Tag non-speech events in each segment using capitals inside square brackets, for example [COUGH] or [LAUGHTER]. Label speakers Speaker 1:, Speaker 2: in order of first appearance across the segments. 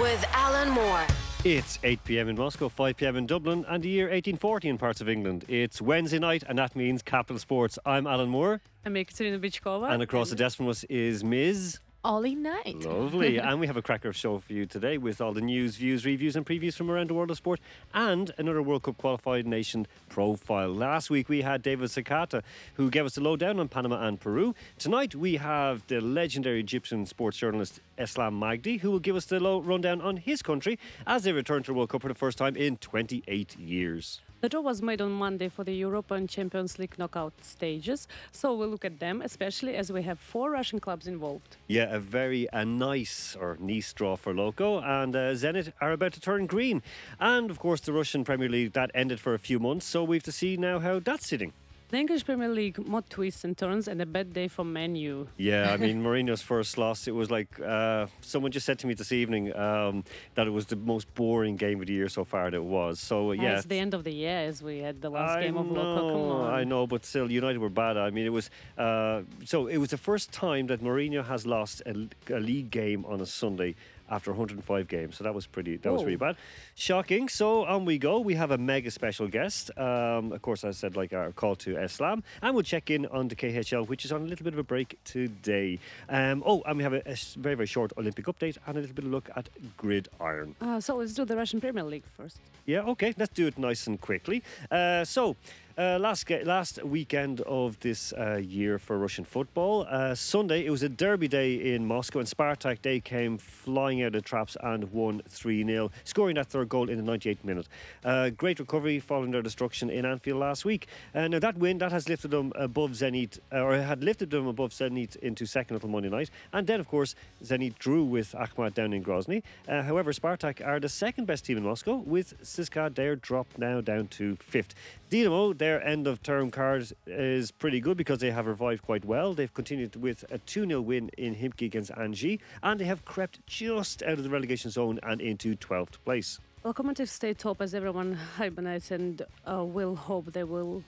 Speaker 1: with Alan Moore.
Speaker 2: It's 8 pm in Moscow, 5 pm in Dublin, and the year 1840 in parts of England. It's Wednesday night, and that means Capital Sports. I'm Alan Moore,
Speaker 3: I'm Ekaterina Bichkova.
Speaker 2: and across the desk from us is Ms.
Speaker 4: Ollie Knight.
Speaker 2: Lovely. [LAUGHS] and we have a cracker of show for you today with all the news, views, reviews, and previews from around the world of sport and another World Cup qualified nation profile. Last week we had David Sakata, who gave us the lowdown on Panama and Peru. Tonight we have the legendary Egyptian sports journalist Eslam Magdi, who will give us the low rundown on his country as they return to the World Cup for the first time in 28 years.
Speaker 3: The draw was made on Monday for the European Champions League knockout stages, so we'll look at them, especially as we have four Russian clubs involved.
Speaker 2: Yeah, a very a nice or nice draw for Loco, and uh, Zenit are about to turn green. And of course, the Russian Premier League that ended for a few months, so we have to see now how that's sitting.
Speaker 3: The English Premier League more twists and turns and a bad day for Man U.
Speaker 2: Yeah, I mean [LAUGHS] Mourinho's first loss. It was like uh, someone just said to me this evening um, that it was the most boring game of the year so far. That it was. So uh, yeah,
Speaker 3: It's the end of the year as we had the last
Speaker 2: I
Speaker 3: game of Loco. Come
Speaker 2: know,
Speaker 3: on.
Speaker 2: I know, but still, United were bad. I mean, it was uh, so it was the first time that Mourinho has lost a, a league game on a Sunday after 105 games. So that was pretty. That was
Speaker 3: Whoa.
Speaker 2: really bad. Shocking. So on we go. We have a mega special guest. Um, of course, I said like our call to Islam, and we'll check in on the KHL, which is on a little bit of a break today. Um, oh, and we have a very very short Olympic update and a little bit of look at gridiron.
Speaker 3: Uh, so let's do the Russian Premier League first.
Speaker 2: Yeah, okay, let's do it nice and quickly. Uh, so, uh, last ga- last weekend of this uh, year for Russian football, uh, Sunday it was a derby day in Moscow, and Spartak they came flying out of the traps and won three 0 scoring that third goal in the 98th minute. Uh, great recovery following their destruction in Anfield last week. Uh, now that win that has lifted them above Zenit, uh, or had lifted them above Zenit into second until Monday night, and then of course Zenit drew with Akhmat down in Grozny. Uh, however, Spartak are the second best team in Moscow with CSKA. They're dropped now down to fifth. Dynamo, their end of term card is pretty good because they have revived quite well. They've continued with a 2 0 win in Khimki against Anzhi, and they have crept just out of the relegation zone and into 12th place.
Speaker 3: Lokomotiv stay top as everyone hibernates and uh, will hope they will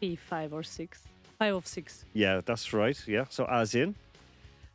Speaker 3: be five or six. Five of six.
Speaker 2: Yeah, that's right. Yeah, so as in,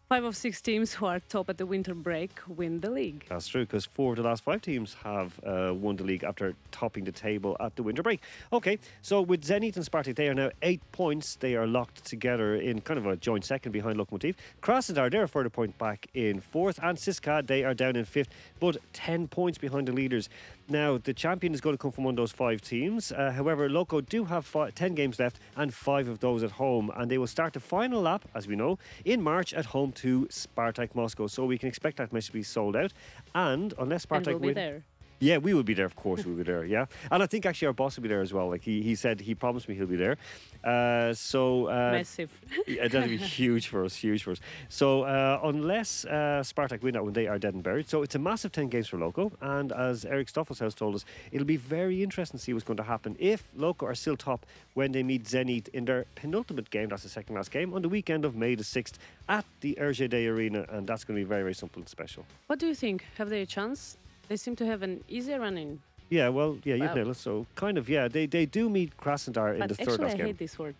Speaker 3: Five of six teams who are top at the winter break win the league.
Speaker 2: That's true because four of the last five teams have uh, won the league after topping the table at the winter break. Okay, so with Zenit and Spartak, they are now eight points. They are locked together in kind of a joint second behind Lokomotiv. Krasnodar, they're a further point back in fourth, and CSKA, they are down in fifth, but ten points behind the leaders. Now, the champion is going to come from one of those five teams. Uh, however, Loco do have fi- 10 games left and five of those at home, and they will start the final lap, as we know, in March at home to Spartak Moscow. So we can expect that match to be sold out. And unless
Speaker 3: and
Speaker 2: Spartak
Speaker 3: we'll be
Speaker 2: win,
Speaker 3: there.
Speaker 2: Yeah, we will be there. Of course, we'll be there. Yeah, and I think actually our boss will be there as well. Like he, he said, he promised me he'll be there. Uh, so uh,
Speaker 3: Massive. [LAUGHS]
Speaker 2: yeah, that'll be huge for us, huge for us. So uh, unless uh, Spartak win that one, they are dead and buried. So it's a massive ten games for Loco, and as Eric Stoffels has told us, it'll be very interesting to see what's going to happen if Loco are still top when they meet Zenit in their penultimate game. That's the second last game on the weekend of May the sixth at the RZD Arena, and that's going to be very, very simple and special.
Speaker 3: What do you think? Have they a chance? They seem to have an easy run in.
Speaker 2: Yeah, well, yeah,
Speaker 3: Wow.
Speaker 2: nailed it. So kind of, yeah, they they do meet Krasnodar in
Speaker 3: But
Speaker 2: the third
Speaker 3: actually,
Speaker 2: last
Speaker 3: I hate this word.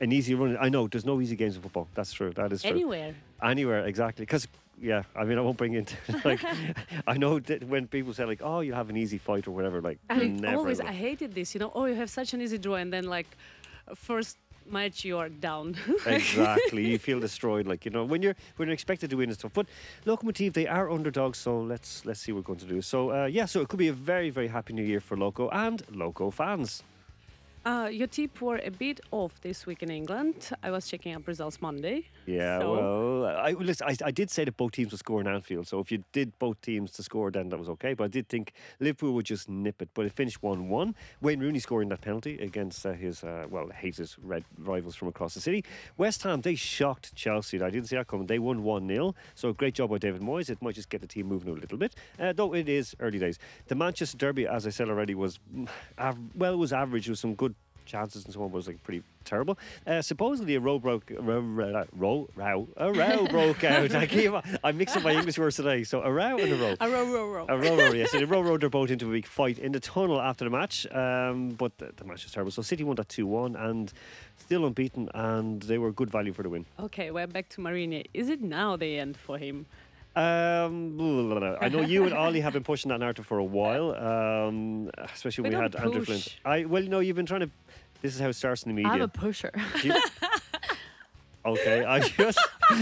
Speaker 2: An easy run. I know there's no easy games in football. That's true. That is true.
Speaker 3: Anywhere.
Speaker 2: Anywhere, exactly. Because yeah, I mean, I won't bring into [LAUGHS] like. [LAUGHS] I know that when people say like, "Oh, you have an easy fight" or whatever, like
Speaker 3: I always. I hated this. You know, oh, you have such an easy draw, and then like first match you are down. [LAUGHS]
Speaker 2: exactly. You feel destroyed, like you know when you're when you're expected to win and stuff. But Lokomotiv, they are underdogs, so let's let's see what we're going to do. So uh, yeah, so it could be a very very happy new year for Loco and Loco fans.
Speaker 3: Uh, your tip were a bit off this week in England. I was checking up results Monday.
Speaker 2: Yeah,
Speaker 3: So-
Speaker 2: well, I, listen, I I did say that both teams would score in Anfield, so if you did both teams to score, then that was okay. But I did think Liverpool would just nip it, but it finished one-one. Wayne Rooney scoring that penalty against uh, his uh, well hated red rivals from across the city. West Ham they shocked Chelsea. I didn't see that coming. They won one 0 so great job by David Moyes. It might just get the team moving a little bit, uh, though it is early days. The Manchester Derby, as I said already, was mm, well, it was average. Was some good chances and so on was like pretty terrible. Uh, supposedly a row broke, row, row, row, row, a row [LAUGHS] broke out. I keep, I mixed up my English words today. So a row and a row.
Speaker 3: A row, row, row.
Speaker 2: A row, row, yes. So they row, rowed their boat into a big fight in the tunnel after the match. Um, but the, the match was terrible. So City won that 2 1 and still unbeaten, and they were good value for the win.
Speaker 3: Okay, we're back to Mourinho. Is it now the end for him?
Speaker 2: Um. I know you and Ollie have been pushing that narrative for a while, um, especially when
Speaker 3: We
Speaker 2: we, had
Speaker 3: don't
Speaker 2: Andrew
Speaker 3: push.
Speaker 2: Flint. I well, no, you've been trying to. This is how it starts in the media.
Speaker 1: I'm a pusher.
Speaker 2: Do you- [LAUGHS] okay, I [LAUGHS] just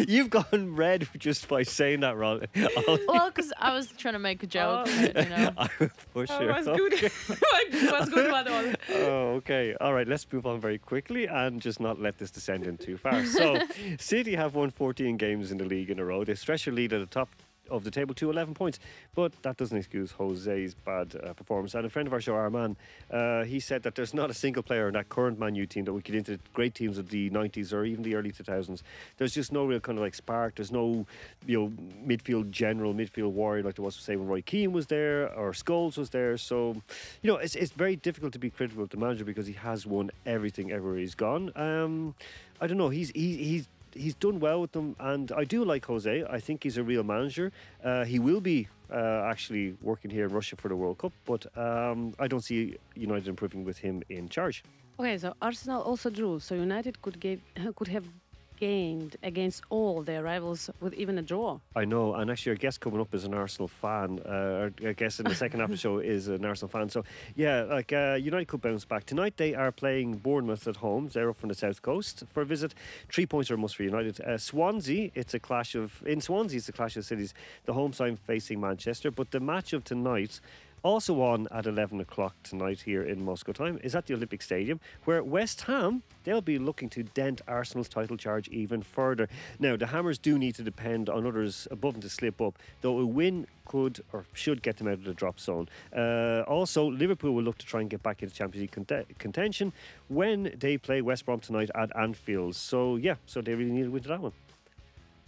Speaker 2: you've gone red just by saying that, Ron.
Speaker 1: well, [LAUGHS] because I was trying to make a joke.
Speaker 3: Oh.
Speaker 1: but, you know.
Speaker 2: I'm a pusher.
Speaker 3: Oh, was good. [LAUGHS] was good one. all.
Speaker 2: Oh, okay. All right, let's move on very quickly and just not let this descend in too far. So, City have won 14 games in the league in a row. They stretch their lead at the top of the table to 11 points, but that doesn't excuse Jose's bad uh, performance. And a friend of our show, Arman, uh, he said that there's not a single player in that current Man U team that would get into great teams of the 90s or even the early 2000s. There's just no real kind of like spark. There's no, you know, midfield general, midfield warrior like there was, say, when Roy Keane was there or Scholes was there. So, you know, it's, it's very difficult to be critical of the manager because he has won everything everywhere he's gone. Um, I don't know. He's he, he's he's done well with them, and I do like Jose. I think he's a real manager. Uh, he will be uh, actually working here in Russia for the World Cup, but um, I don't see United improving with him in charge.
Speaker 3: Okay, so Arsenal also drew, so United could give [LAUGHS] could have gained against all their rivals with even a draw.
Speaker 2: I know, and actually, our guest coming up is an Arsenal fan. Uh, our guest in the second half of the show [LAUGHS] is an Arsenal fan. So, yeah, like uh, United could bounce back tonight. They are playing Bournemouth at home. They're up from the south coast for a visit. Three points are a must for United. Uh, Swansea, it's a clash of in Swansea, it's a clash of cities. The home side facing Manchester, but the match of tonight. Also on at 11 o'clock tonight here in Moscow time is at the Olympic Stadium, where West Ham they'll be looking to dent Arsenal's title charge even further. Now the Hammers do need to depend on others above them to slip up, though a win could or should get them out of the drop zone. Uh, also, Liverpool will look to try and get back into Champions League conte- contention when they play West Brom tonight at Anfield. So yeah, so they really need to win that one.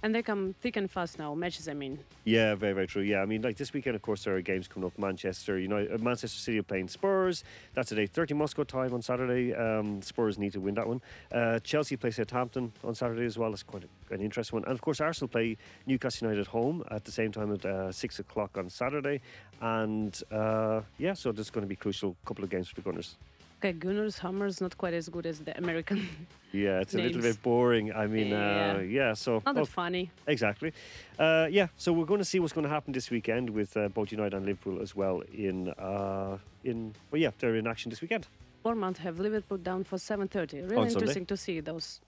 Speaker 3: And they come thick and fast now, matches I mean.
Speaker 2: Yeah, very, very true. Yeah, I mean, like this weekend, of course, there are games coming up. Manchester, know, uh, Manchester City are playing Spurs. That's at thirty Moscow time on Saturday. Um, Spurs need to win that one. Uh, Chelsea play Southampton on Saturday as well. That's quite a, an interesting one. And of course, Arsenal play Newcastle United at home at the same time at uh, six o'clock on Saturday. And uh, yeah, so there's going to be crucial couple of games for the Gunners.
Speaker 3: Okay, Gunners Hammers not quite as good as the American. [LAUGHS]
Speaker 2: Yeah, it's a little bit boring. I mean,
Speaker 3: Yeah.
Speaker 2: uh, yeah. So
Speaker 3: not
Speaker 2: oh,
Speaker 3: that funny.
Speaker 2: Exactly. Uh, yeah, so we're going to see what's going to happen this weekend with uh, both United and Liverpool as well. In uh, in well, yeah, they're in action this weekend.
Speaker 3: Bournemouth have Liverpool down for 7:30. Really
Speaker 2: On Sunday.
Speaker 3: interesting to see those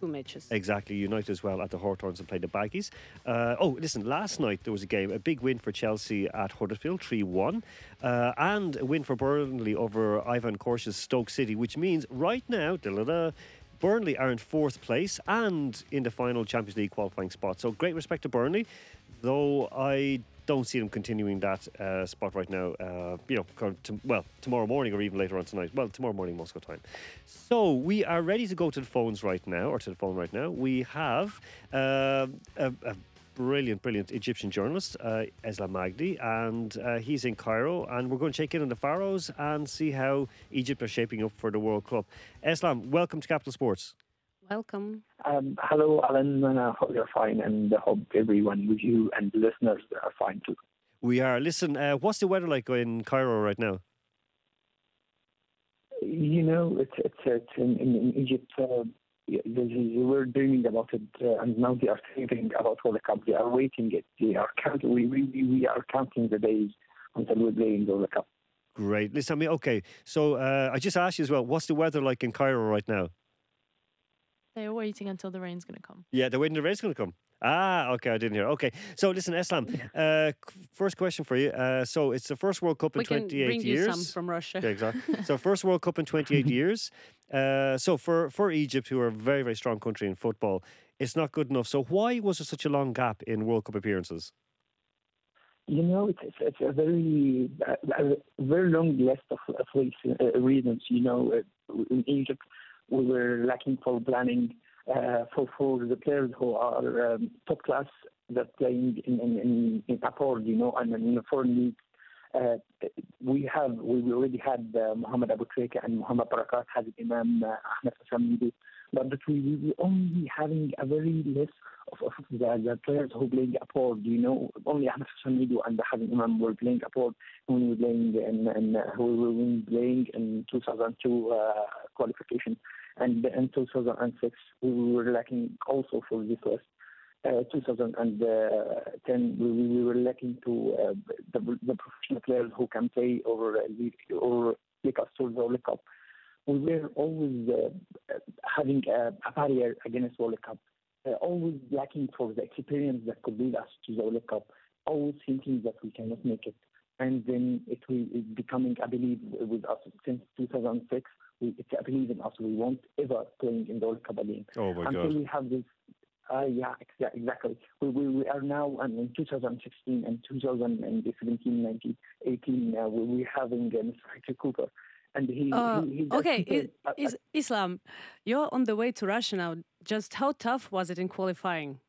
Speaker 3: two matches.
Speaker 2: Exactly. United as well at the Hawthorns and play the Baggies. Uh, oh, listen, last night there was a game, a big win for Chelsea at Huddersfield, 3 1, uh, and a win for Burnley over Ivan Korsh's Stoke City, which means right now, Burnley are in fourth place and in the final Champions League qualifying spot. So great respect to Burnley, though I don't see them continuing that uh, spot right now. Uh, you know, to, well, tomorrow morning or even later on tonight. Well, tomorrow morning Moscow time. So we are ready to go to the phones right now, or to the phone right now. We have uh, a, a brilliant, brilliant Egyptian journalist, uh, Eslam Magdi, and uh, he's in Cairo. And we're going to check in on the Pharaohs and see how Egypt are shaping up for the World Cup. Eslam, welcome to Capital Sports.
Speaker 3: Welcome.
Speaker 4: Um, hello, Alan. and I hope you're fine, and I hope everyone with you and the listeners are fine too.
Speaker 2: We are. Listen, uh, what's the weather like in Cairo right now?
Speaker 4: You know, it's it's, it's in, in, in Egypt. Uh, yeah, this we're dreaming about it, uh, and now they are thinking about World Cup. They are waiting it. They are counting. We, we we are counting the days until we're playing the World Cup.
Speaker 2: Great. Listen, I mean, okay. So uh, I just asked you as well, what's the weather like in Cairo right now?
Speaker 1: They're waiting until the rain's going to come.
Speaker 2: Yeah, they're waiting the rain's going to come. Ah, okay, I didn't hear. Okay, so listen, Eslam, uh, first question for you. Uh, so it's the first World Cup in
Speaker 3: We can
Speaker 2: 28
Speaker 3: bring
Speaker 2: years.
Speaker 3: you some from Russia.
Speaker 2: Yeah, exactly. [LAUGHS] so first World Cup in 28 years. Uh, so for, for Egypt, who are a very, very strong country in football, it's not good enough. So why was there such a long gap in World Cup appearances?
Speaker 4: You know, it's it's, it's a very a, a very long list of, of reasons, uh. You know, uh, in Egypt, we were lacking for planning uh, for for the players who are um, top class that playing in in, in, in abroad. You know, and in the foreign league. Uh, we have we already had uh, Mohamed Aboutrika and Mohamed Barakat, Hazem Emam, uh, Ahmed Hassan but that we we only having a very list of, of the, the players who playing abroad. You know, only Ahmed Hassan and having Imam were playing abroad when we were playing in, in uh, who we were playing in 2002 uh, qualification, and in 2006 we were lacking also for this list. uh, 2010, we, we were lacking to uh, the, the professional players who can play over uh, league or League or the Cup. We were always uh, having a, barrier against World Cup, uh, always lacking for the experience that could lead us to the World Cup, always thinking that we cannot make it. And then it will becoming a belief with us since 2006. We, it's a belief in us. We won't ever playing in the World Cup again.
Speaker 2: Oh my
Speaker 4: Until
Speaker 2: God.
Speaker 4: we have this uh, yeah, exa- exactly. We, we, we are now um, in 2016 and 2017, 19, 18. Uh, we, we're having uh, Mr. Héctor Cúper. And he,
Speaker 3: Uh,
Speaker 4: he, he's
Speaker 3: okay,
Speaker 4: actually,
Speaker 3: I- is, Islam, you're on the way to Russia now. Just how tough was it in qualifying?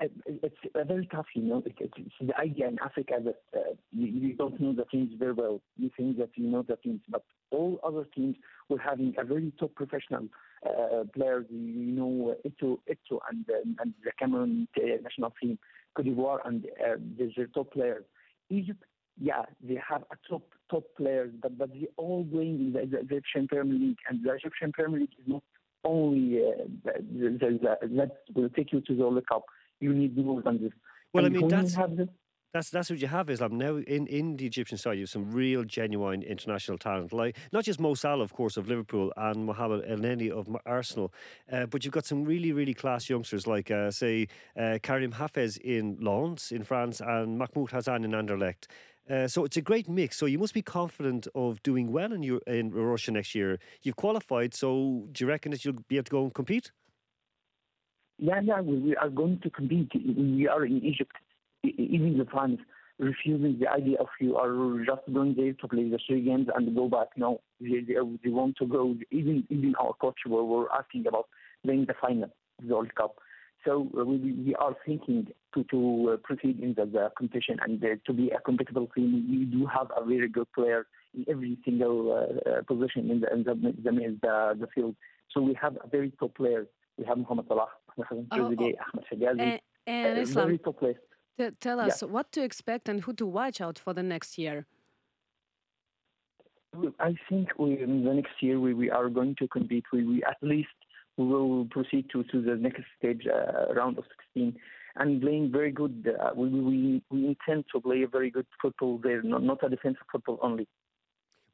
Speaker 4: uh, it's uh, very tough, you know. It, it's, it's the idea in Africa that uh, you, you don't know the teams very well. You think that you know the teams, but all other teams were having a very top professional uh, players. You know, Eto'o, Eto'o and, um, and the Cameroon national team, Cote d'Ivoire, and uh, their top players. Egypt, yeah, they have a top top players, but but they all going in the, the Egyptian Premier League, and the Egyptian Premier League is not only uh, the, the, the, that will take you to the World Cup. You need more than this.
Speaker 2: Well, I mean, that's- That's that's what you have, Islam. Now in, in the Egyptian side, you have some real, genuine international talent, like not just Mo Salah, of course, of Liverpool, and Mohamed El Neni of Arsenal, uh, but you've got some really, really class youngsters like, uh, say, uh, Karim Hafez in Lens in France and Mahmoud Hassan in Anderlecht. Uh, so it's a great mix. So you must be confident of doing well in your, in Russia next year. You've qualified, so do you reckon that you'll be able to go and compete?
Speaker 4: Yeah, yeah, we, we are going to compete. We are in Egypt. Even the fans refusing the idea of you are just going there to play the three games and go back. No, they, they, they want to go. Even even our coach were, were asking about playing the final the World Cup. So uh, we, are thinking to uh, proceed in the, competition and uh, to be a competitive team. We do have a very good player in every single position in the in the, the, the the field. So we have a very top players. We have Mohamed Salah, Ahmed
Speaker 3: Oh,
Speaker 4: Trezeguet, Ahmed.
Speaker 3: And, and
Speaker 4: uh,
Speaker 3: Islam,
Speaker 4: very top players.
Speaker 3: tell us what to expect and who to watch out for the next year.
Speaker 4: I think in the next year we, we are going to compete. We at least we will proceed to, to the next stage, uh, round of 16, and playing very good. Uh, we, we we intend to play a very good football there, not, not a defensive football only.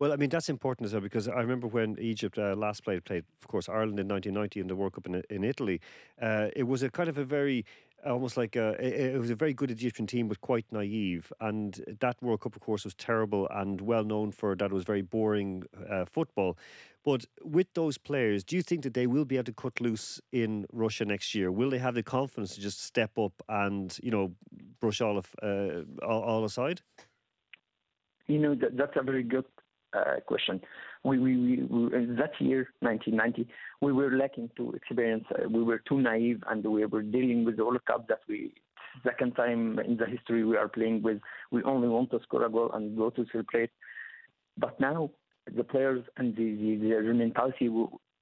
Speaker 2: Well, I mean that's important as well because I remember when Egypt uh, last played played, of course, Ireland in 1990 in the World Cup in, in Italy. Uh, it was a kind of a very almost like a, it, it was a very good Egyptian team, but quite naive. And that World Cup, of course, was terrible and well known for that it was very boring uh, football. But with those players, do you think that they will be able to cut loose in Russia next year? Will they have the confidence to just step up and you know brush all of uh, all, all aside?
Speaker 4: You know that, that's a very good uh, question. We, we, we, in that year, 1990, we were lacking to experience. Uh, we were too naive, and we were dealing with the World Cup that we second time in the history we are playing with. We only want to score a goal and go to celebrate. But now the players and the, the, mentality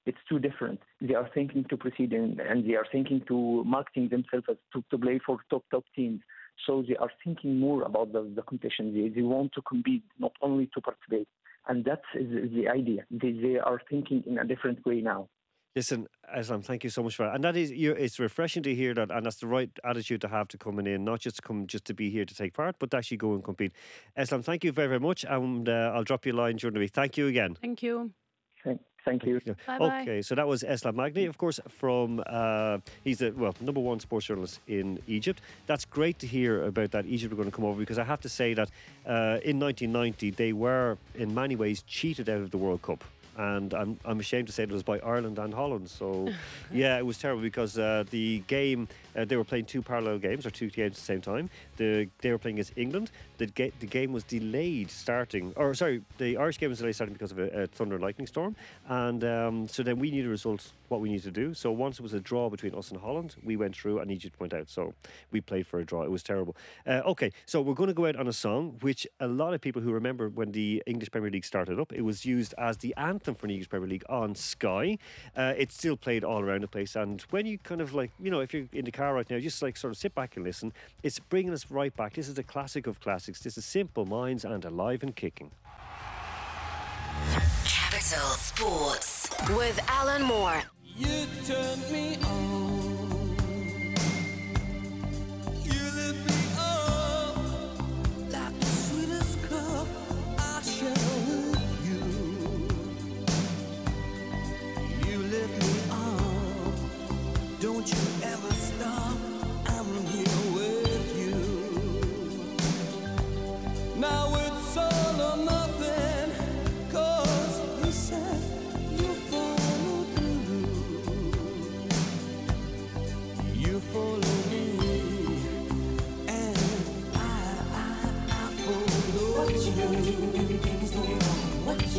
Speaker 4: it's too different. They are thinking to proceed in, and they are thinking to marketing themselves as to, to play for top top teams. So they are thinking more about the, the competition. They, they want to compete, not only to participate. And that is the idea. They, they are thinking in a different way now.
Speaker 2: Listen, Aslam, thank you so much for that. And that is, you it's refreshing to hear that, and that's the right attitude to have to coming in, not just to come just to be here to take part, but to actually go and compete. Aslam, thank you very, very much, and uh, I'll drop you a line during the week. Thank you again.
Speaker 3: Thank you.
Speaker 4: Thank, thank you.
Speaker 1: Bye-bye.
Speaker 2: Okay, so that was Eslam Magdi, of course, from uh, he's the well number one sports journalist in Egypt. That's great to hear about that. Egypt are going to come over because I have to say that uh, in 1990 they were in many ways cheated out of the World Cup. And I'm, I'm ashamed to say it was by Ireland and Holland. So, [LAUGHS] yeah, it was terrible because uh, the game, uh, they were playing two parallel games or two games at the same time. The, they were playing against England. The, ga- the game was delayed starting, or sorry, the Irish game was delayed starting because of a, a thunder and lightning storm. And um, so then we knew the results, what we needed to do. So once it was a draw between us and Holland, we went through and Egypt went out. So we played for a draw. It was terrible. Uh, okay, so we're going to go out on a song which a lot of people who remember when the English Premier League started up, it was used as the anthem for the English Premier League on Sky. Uh, it's still played all around the place. And when you kind of like, you know, if you're in the car right now, just like sort of sit back and listen, it's bringing us right back. This is a classic of classics. This is Simple Minds and Alive and Kicking.
Speaker 5: Capital Sports with Alan Moore.
Speaker 6: You turned me on.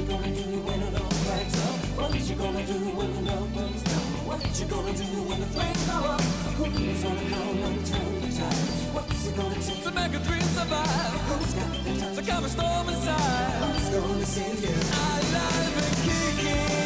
Speaker 5: you gonna do when the
Speaker 6: love flags up?
Speaker 5: What is you gonna do when the love burns down? What is you gonna do when the flames go? Who's gonna come and turn the tide? What's it gonna take
Speaker 6: to make a dream survive?
Speaker 5: Who's got the
Speaker 6: time
Speaker 5: to
Speaker 6: calm a storm inside?
Speaker 5: Who's gonna save
Speaker 6: you? Alive and kicking.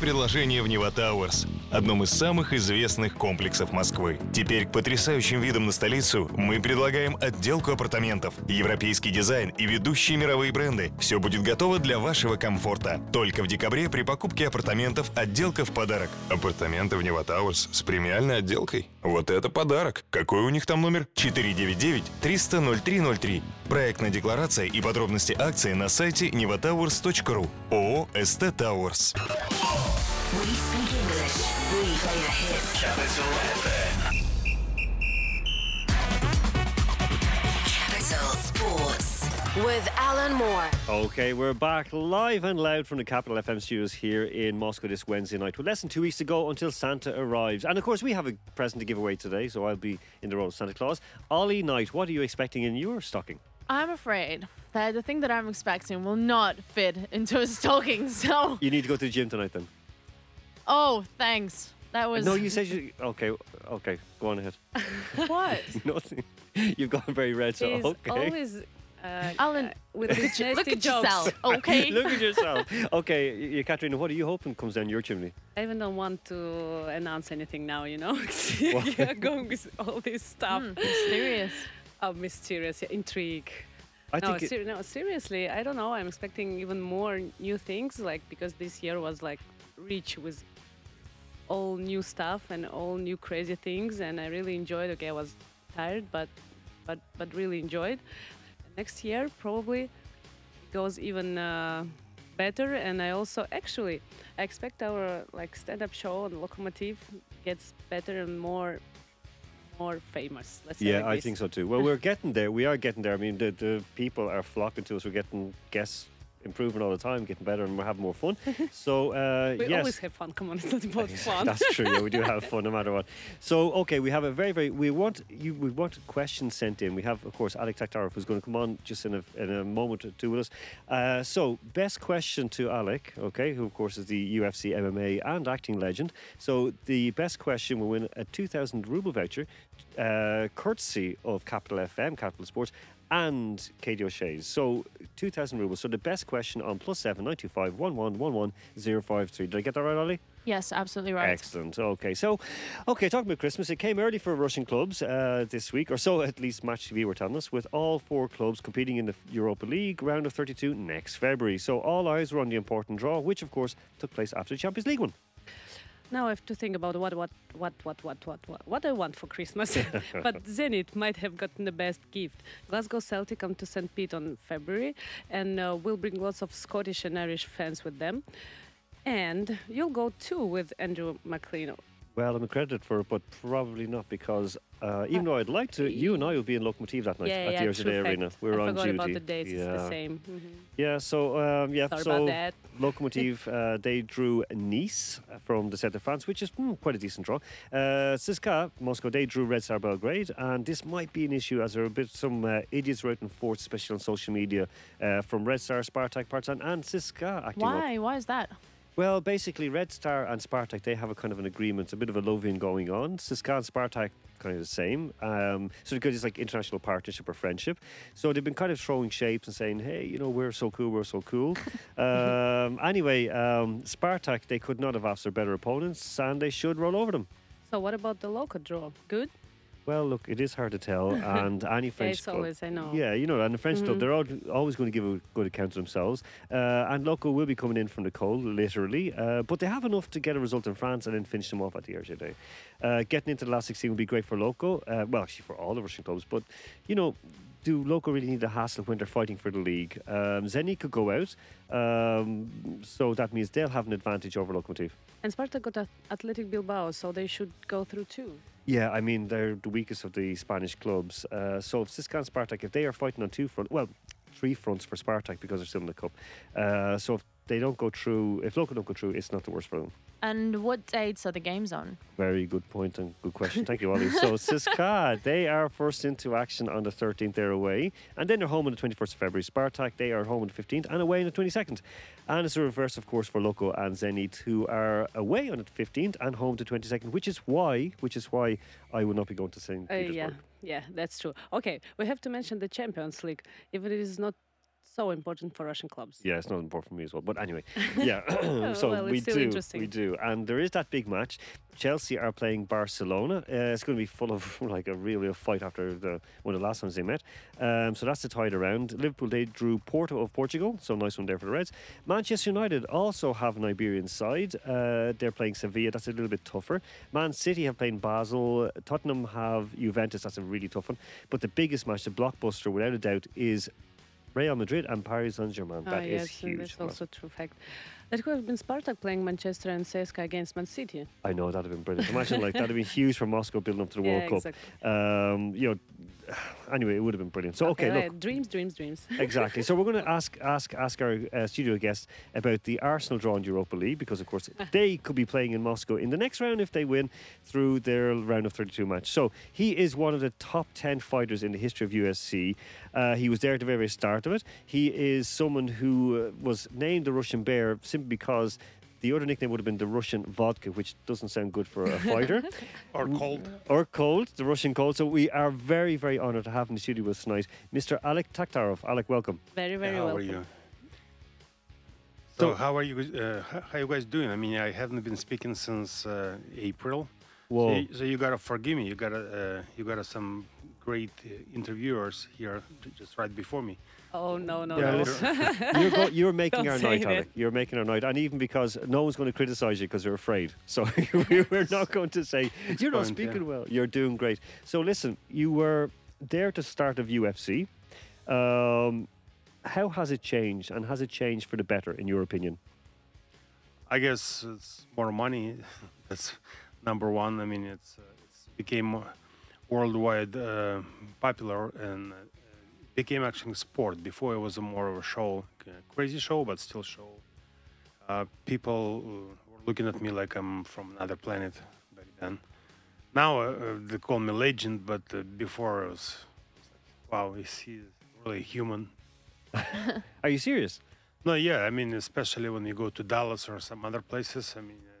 Speaker 7: Предложение в Нева Тауэрс, одном из самых известных комплексов Москвы. Теперь к потрясающим видам на столицу мы предлагаем отделку апартаментов, европейский дизайн и ведущие мировые бренды. Все будет готово для вашего комфорта. Только в декабре при покупке апартаментов отделка в подарок. Апартаменты в Нева Тауэрс с премиальной отделкой. Вот это подарок. Какой у них там номер? 499-300-0303. Проектная декларация и подробности акции на сайте nevatowers.ru. ООО «СТ Тауэрс».
Speaker 8: We speak English. We play the hits. Capital Sports with Alan Moore.
Speaker 2: Okay, we're back live and loud from the Capital FM studios here in Moscow this Wednesday night. With less than two weeks to go until Santa arrives. And of course, we have a present to give away today, so I'll be in the role of Santa Claus. Ollie Knight, what are you expecting in your stocking?
Speaker 1: I'm afraid that the thing that I'm expecting will not fit into a stocking. [LAUGHS] So,
Speaker 2: You need to go to the gym tonight then.
Speaker 1: oh, thanks. That was
Speaker 2: No, you said you. Okay, okay, go on ahead. [LAUGHS]
Speaker 3: What? [LAUGHS]
Speaker 2: Nothing. You've gone very red, so
Speaker 3: He's
Speaker 2: okay.
Speaker 3: always uh,
Speaker 1: Alan,
Speaker 3: uh, with his nasty
Speaker 1: Look at
Speaker 3: jokes.
Speaker 1: yourself, [LAUGHS] okay?
Speaker 2: Look at yourself. Okay, y- y- Katrina, what are you hoping comes down your chimney?
Speaker 3: I even don't want to announce anything now, you know? You're going with all this stuff.
Speaker 1: Hmm, mysterious.
Speaker 3: Oh, mysterious, yeah, intrigue.
Speaker 2: I
Speaker 3: no,
Speaker 2: think it-
Speaker 3: ser- no, seriously, I don't know. I'm expecting even more new things, like because this year was like rich with all new stuff and all new crazy things, and I really enjoyed. Okay, I was tired, but but but really enjoyed. Next year probably goes even uh, better, and I also actually I expect our like stand-up show on Locomotive gets better and more more famous.
Speaker 2: Yeah,
Speaker 3: like
Speaker 2: I think so too. Well, we're getting there. We are getting there. I mean, the, the people are flocking to us. We're getting guests improving all the time, getting better, and we're having more fun. [LAUGHS] so, uh,
Speaker 3: We
Speaker 2: yes.
Speaker 3: always have fun. Come on, it's not about [LAUGHS] fun.
Speaker 2: That's true. Yeah, we do have fun no matter what. [LAUGHS] So, okay, we have a very, very. We want you. We want questions sent in. We have, of course, Alec Taktarov who's going to come on just in a in a moment or two with us. Uh, so, best question to Alec, okay, who of course is the UFC, MMA, and acting legend. So, the best question will win a two thousand ruble voucher, uh, courtesy of Capital FM, Capital Sports. And Katie O'Shea's. So 2,000 rubles. So the best question on plus seven nine two five one one one one zero five three. Did I get that right, Ollie?
Speaker 1: Yes, absolutely right.
Speaker 2: Excellent. Okay, so, okay, talking about Christmas, it came early for Russian clubs uh, this week, or so at least Match TV were telling us, with all four clubs competing in the Europa League round of 32 next February. So all eyes were on the important draw, which of course took place after the Champions League one.
Speaker 3: Now I have to think about what what what what what what what, what I want for Christmas. [LAUGHS] [LAUGHS] but Zenit might have gotten the best gift. Glasgow Celtic come to St. Pete on February, and uh, will bring lots of Scottish and Irish fans with them. And you'll go too with Andrew McLean.
Speaker 2: Well, I'm accredited for it, but probably not because uh, even though I'd like to, you and I will be in Locomotive that night
Speaker 3: yeah,
Speaker 2: at
Speaker 3: yeah,
Speaker 2: the
Speaker 3: fact.
Speaker 2: Arena. We're
Speaker 3: I
Speaker 2: on
Speaker 3: forgot
Speaker 2: duty.
Speaker 3: about the dates. It's the same. Mhm.
Speaker 2: Yeah, so um, yeah,
Speaker 3: Sorry
Speaker 2: so
Speaker 3: about that.
Speaker 2: Locomotive uh, they drew Nice uh, from the set of France, which is hmm, quite a decent draw. Uh, CSKA Moscow they drew Red Star Belgrade, and this might be an issue as there are a bit some uh, idiots writing force, especially on social media, uh, from Red Star, Spartak, Partizan, and CSKA acting up.
Speaker 1: Why? Why is that?
Speaker 2: Well, basically, Red Star and Spartak they have a kind of an agreement, a bit of a love-in going on. CSKA and Spartak kind of the same. Um, so because it's like international partnership or friendship, so they've been kind of throwing shapes and saying, "Hey, you know, we're so cool, we're so cool." [LAUGHS] um, anyway, um, Spartak they could not have asked their better opponents, and they should roll over them.
Speaker 3: So what about the local draw? Good.
Speaker 2: Well, look, it is hard to tell, [LAUGHS] and any French
Speaker 3: it's
Speaker 2: club,
Speaker 3: always, I know.
Speaker 2: yeah, you know, and the French club,
Speaker 3: Mhm.
Speaker 2: they're all, always going to give a good account of themselves. Uh, and Loco will be coming in from the cold, literally. Uh, but they have enough to get a result in France and then finish them off at the RJ Uh, getting into the last 16 would be great for Loco. Uh, well, actually, for all the Russian clubs. But, you know, do Loco really need the hassle when they're fighting for the league? Um, Zenit could go out. Um, so that means they'll have an advantage over Lokomotiv.
Speaker 3: And Sparta got Ath- Athletic Bilbao, so they should go through too.
Speaker 2: Yeah, I mean they're the weakest of the Spanish clubs. Uh, so if CSKA and Spartak, if they are fighting on two front, well, three fronts for Spartak because they're still in the cup. Uh, so if they don't go through, if Loco don't go through, it's not the worst for them.
Speaker 1: And what dates are the games on?
Speaker 2: Very good point and good question. Thank you, Ollie. So [LAUGHS] CSKA, they are first into action on the 13th. They're away, and then they're home on the 21st of February. Spartak, they are home on the 15th and away on the 22nd. And it's the reverse, of course, for Loco and Zenit, who are away on the 15th and home to 22nd. Which is why, which is why I will not be going to St.
Speaker 3: Uh,
Speaker 2: Petersburg.
Speaker 3: yeah, yeah, that's true. Okay, we have to mention the Champions League, even it is not so important for Russian clubs.
Speaker 2: Yeah, it's not important for me as well. But anyway, [LAUGHS] yeah. [COUGHS] so
Speaker 3: well,
Speaker 2: we do,
Speaker 3: interesting.
Speaker 2: we do, and there is that big match. Chelsea are playing Barcelona. Uh, it's going to be full of [LAUGHS] like a real, real fight after the one of the last times they met. Um, so that's the tied around. Liverpool they drew Porto of Portugal, so nice one there for the Reds. Manchester United also have an Iberian side. Uh, they're playing Sevilla. That's a little bit tougher. Man City have played Basel. Tottenham have Juventus. That's a really tough one. But the biggest match, the blockbuster, without a doubt, is. Real Madrid and Paris Saint Germain.
Speaker 3: Ah,
Speaker 2: That is
Speaker 3: yes, and
Speaker 2: huge.
Speaker 3: that's also a true fact. That could have been Spartak playing Manchester and CSKA against Man City.
Speaker 2: I know that'd have been brilliant. Imagine like that'd have been huge for Moscow building up to the [LAUGHS]
Speaker 3: yeah,
Speaker 2: World Cup.
Speaker 3: exactly.
Speaker 2: Um, you know, anyway, it would have been brilliant. So okay,
Speaker 3: right,
Speaker 2: look,
Speaker 3: dreams, dreams, dreams. [LAUGHS]
Speaker 2: exactly. So we're going to ask ask ask our uh, studio guests about the Arsenal draw in Europa League because, of course, [LAUGHS] they could be playing in Moscow in the next round if they win through their round of 32 match. So he is one of the top 10 fighters in the history of UFC. Uh, he was there at the very, very start of it. He is someone who uh, was named the Russian Bear simply because. The other nickname would have been the Russian vodka, which doesn't sound good for a [LAUGHS] fighter
Speaker 9: Or cold.
Speaker 2: or cold, the Russian cold. So we are very, very honoured to have in the studio with us tonight, Mr. Alec Taktarov. Alec, welcome.
Speaker 3: Very, very
Speaker 9: how
Speaker 3: welcome.
Speaker 9: are you?
Speaker 2: So-
Speaker 9: So, how are you? guys- Uh, h- how you guys doing? I mean, I haven't been speaking since uh, April. So,
Speaker 2: Whoa.
Speaker 9: you, so you gotta forgive me. You gotta uh, you gotta some great uh, interviewers here just right before me.
Speaker 3: Oh no, no,
Speaker 2: Yeah,
Speaker 3: no. [LAUGHS]
Speaker 2: you're, go- you're making
Speaker 3: Don't
Speaker 2: our night. Alec. You're making our night. And even because no one's going to criticise you because they're afraid. So [LAUGHS] [LAUGHS] we- we're not going to say, you're not
Speaker 9: point, yeah.
Speaker 2: speaking well. You're doing great. So listen, you were there to start of UFC. Um, how has it changed? And has it changed for the better, in your opinion?
Speaker 9: I guess it's more money. That's number one. I mean, it's, uh, it's became worldwide uh, popular and uh, became actually sport. Before it was a more of a show, uh, crazy show, but still show. Uh, people uh, were looking at me like I'm from another planet back then. Now uh, uh, they call me legend, but uh, before it was, wow, is he really human? [LAUGHS]
Speaker 2: Are you serious?
Speaker 9: No, yeah, I mean, especially when you go to Dallas or some other places. I mean, uh,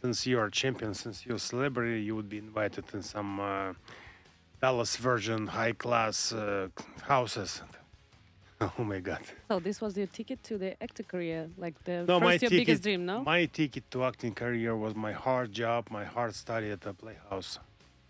Speaker 9: since you are a champion, since you're a celebrity, you would be invited in some Dallas Virgin high class uh, houses. [LAUGHS] Oh my God!
Speaker 3: So this was your ticket to the acting career, like the
Speaker 9: No,
Speaker 3: first
Speaker 9: my
Speaker 3: your
Speaker 9: ticket.
Speaker 3: biggest dream, no?
Speaker 9: My ticket to acting career was my hard job, my hard study at the Playhouse.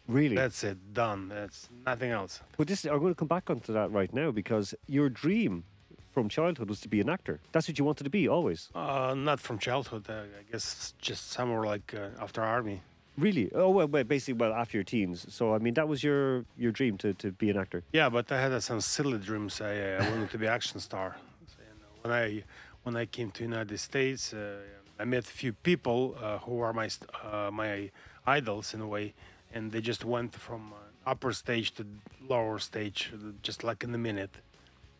Speaker 2: Really?
Speaker 9: That's it, done. That's nothing else.
Speaker 2: But this, I'm going to come back onto that right now because your dream from childhood was to be an actor. That's what you wanted to be always.
Speaker 9: Uh, not from childhood. Uh, I guess just somewhere like uh, after army.
Speaker 2: Really? Oh well, well, basically, well after your teens. So I mean, that was your your dream to, to be an actor.
Speaker 9: Yeah, but I had uh, some silly dreams. I, uh, I wanted to be action star. So, you know, when I when I came to United States, uh, I met a few people uh, who are my uh, my idols in a way, and they just went from uh, upper stage to lower stage just like in a minute.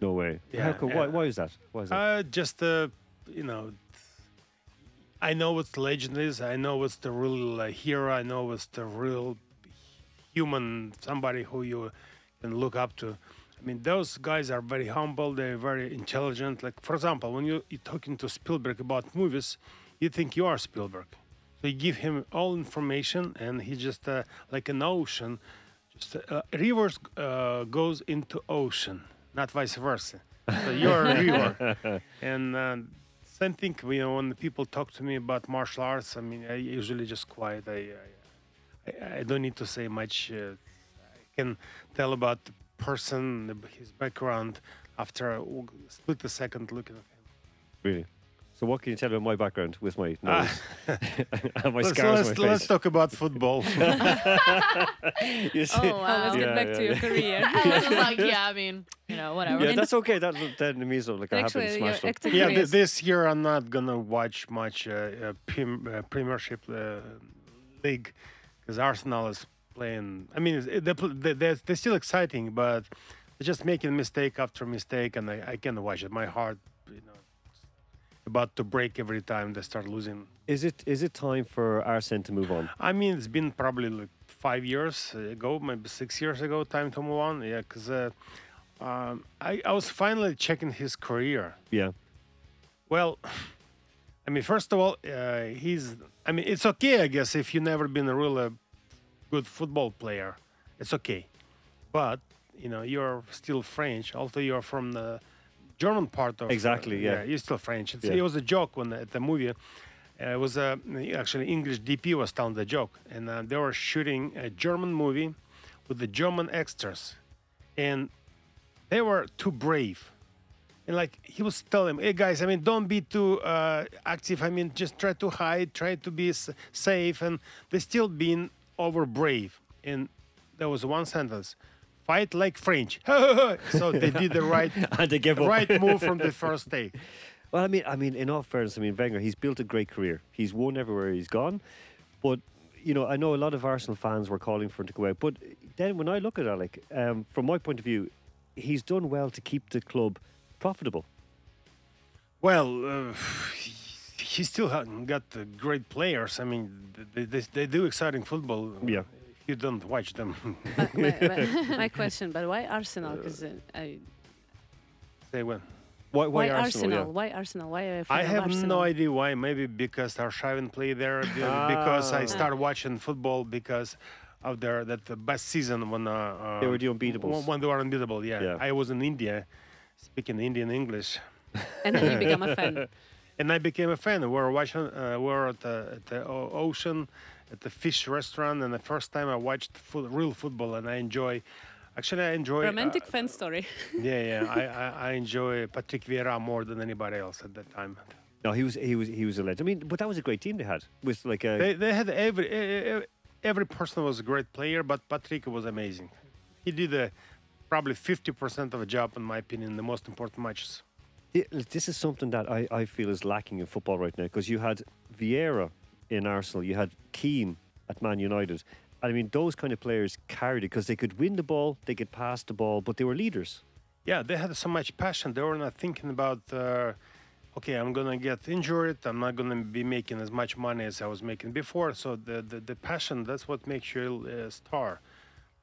Speaker 2: No way.
Speaker 9: Yeah,
Speaker 2: How come, why,
Speaker 9: yeah.
Speaker 2: why is that? Why is that?
Speaker 9: Uh, just uh, you know, I know what the legend is. I know what's the real uh, hero. I know what's the real human, somebody who you can look up to. I mean, those guys are very humble. They're very intelligent. Like, for example, when you, you're talking to Spielberg about movies, you think you are Spielberg. So you give him all information, and he just uh, like an ocean. Just uh, rivers uh, goes into ocean, not vice versa. So you're a river, [LAUGHS] and uh, same thing. You know, when people talk to me about martial arts, I mean, I usually just quiet. I I, I, I don't need to say much. Uh, I can tell about the person, his background, after w- split a second looking at him.
Speaker 2: really? So what can you tell about my background with my
Speaker 9: Ah.
Speaker 2: nose [LAUGHS] and my
Speaker 9: let's,
Speaker 2: scars
Speaker 9: let's,
Speaker 2: on my
Speaker 9: let's talk about football. [LAUGHS] [LAUGHS]
Speaker 2: You see?
Speaker 1: Oh, wow.
Speaker 3: let's
Speaker 2: Yeah,
Speaker 3: get back
Speaker 2: yeah,
Speaker 3: to your
Speaker 2: yeah.
Speaker 3: career.
Speaker 1: I was like, yeah, I mean, you know, whatever.
Speaker 2: Yeah,
Speaker 1: And-
Speaker 2: that's okay. That that means like I haven't
Speaker 3: Actually, your
Speaker 2: smashed up.
Speaker 9: yeah, th- this year I'm not gonna watch much uh, uh, prim- uh, Premiership uh, league because Arsenal is playing. I mean, they, pl- they, they're, they're still exciting, but they're just making mistake after mistake, and I, I can't watch it. My heart, you know, about to break every time they start losing.
Speaker 2: Is it is it time for Arsene to move on?
Speaker 9: I mean, it's been probably like five years ago, maybe six years ago. Time to move on. Yeah, because uh, um, I, I was finally checking his career.
Speaker 2: Yeah.
Speaker 9: Well, I mean, first of all, uh, he's. I mean, it's okay, I guess, if you've never been a real uh, good football player. It's okay, but you know, you're still French. Although you're from the German part of. uh,
Speaker 2: Exactly, yeah.
Speaker 9: you're still French. It's,
Speaker 2: Yeah.
Speaker 9: It was a joke when at the movie. Uh, it was a actually English DP was telling the joke, and uh, they were shooting a German movie with the German extras, and they were too brave. And like he was telling them, hey guys, I mean, don't be too uh, active. I mean, just try to hide, try to be s- safe, and they still being over brave. And there was one sentence: "Fight like French." [LAUGHS] so they did the right, [LAUGHS]
Speaker 2: And they gave up.
Speaker 9: right move from the first day. [LAUGHS]
Speaker 2: Well, I mean, I mean, in all fairness, I mean, Wenger, he's built a great career. He's won everywhere he's gone. But, you know, I know a lot of Arsenal fans were calling for him to go out. But then when I look at Alec, um, from my point of view, he's done well to keep the club profitable.
Speaker 9: Well, uh, he still hasn't got the great players. I mean, they, they, they do exciting football.
Speaker 2: Yeah.
Speaker 9: If you don't watch them, [LAUGHS]
Speaker 3: But my, my, [LAUGHS] my question, but why Arsenal? Because uh, I,
Speaker 9: say when.
Speaker 2: Why,
Speaker 3: why,
Speaker 2: why,
Speaker 3: Arsenal?
Speaker 2: yeah?
Speaker 3: Why Arsenal? Why are you a fan
Speaker 9: I have
Speaker 3: Arsenal?
Speaker 9: no idea why. Maybe because Arshavin played there. be- Because I
Speaker 2: Ah.
Speaker 9: started watching football because of their that the best season when uh, uh,
Speaker 2: They were the unbeatables.
Speaker 9: When, when they were unbeatable. Yeah.
Speaker 2: Yeah.
Speaker 9: I was in India, speaking Indian English,
Speaker 3: And then you become a fan. [LAUGHS]
Speaker 9: and I became a fan. We were watching. Uh, we were at the, at the ocean, at the fish restaurant, and the first time I watched fo- real football, and I enjoy. Actually, I enjoy. uh,
Speaker 3: Romantic fan story. [LAUGHS]
Speaker 9: yeah, yeah. I, I, I enjoy Patrick Vieira more than anybody else at that time.
Speaker 2: No, he was he was he was a legend. I mean, but that was a great team they had with like a
Speaker 9: They, they had every every person was a great player, but Patrick was amazing. He did a, probably 50% of a job, in my opinion, in the most important matches.
Speaker 2: Yeah, look, This is something that I, I feel is lacking in football right now because you had Vieira in Arsenal, you had Keane at Man United. and I mean, those kind of players carried it because they could win the ball, they could pass the ball, but they were leaders.
Speaker 9: Yeah, they had so much passion. They were not thinking about, uh, okay, I'm gonna get injured. I'm not gonna be making as much money as I was making before. So the the, the passion that's what makes you a star.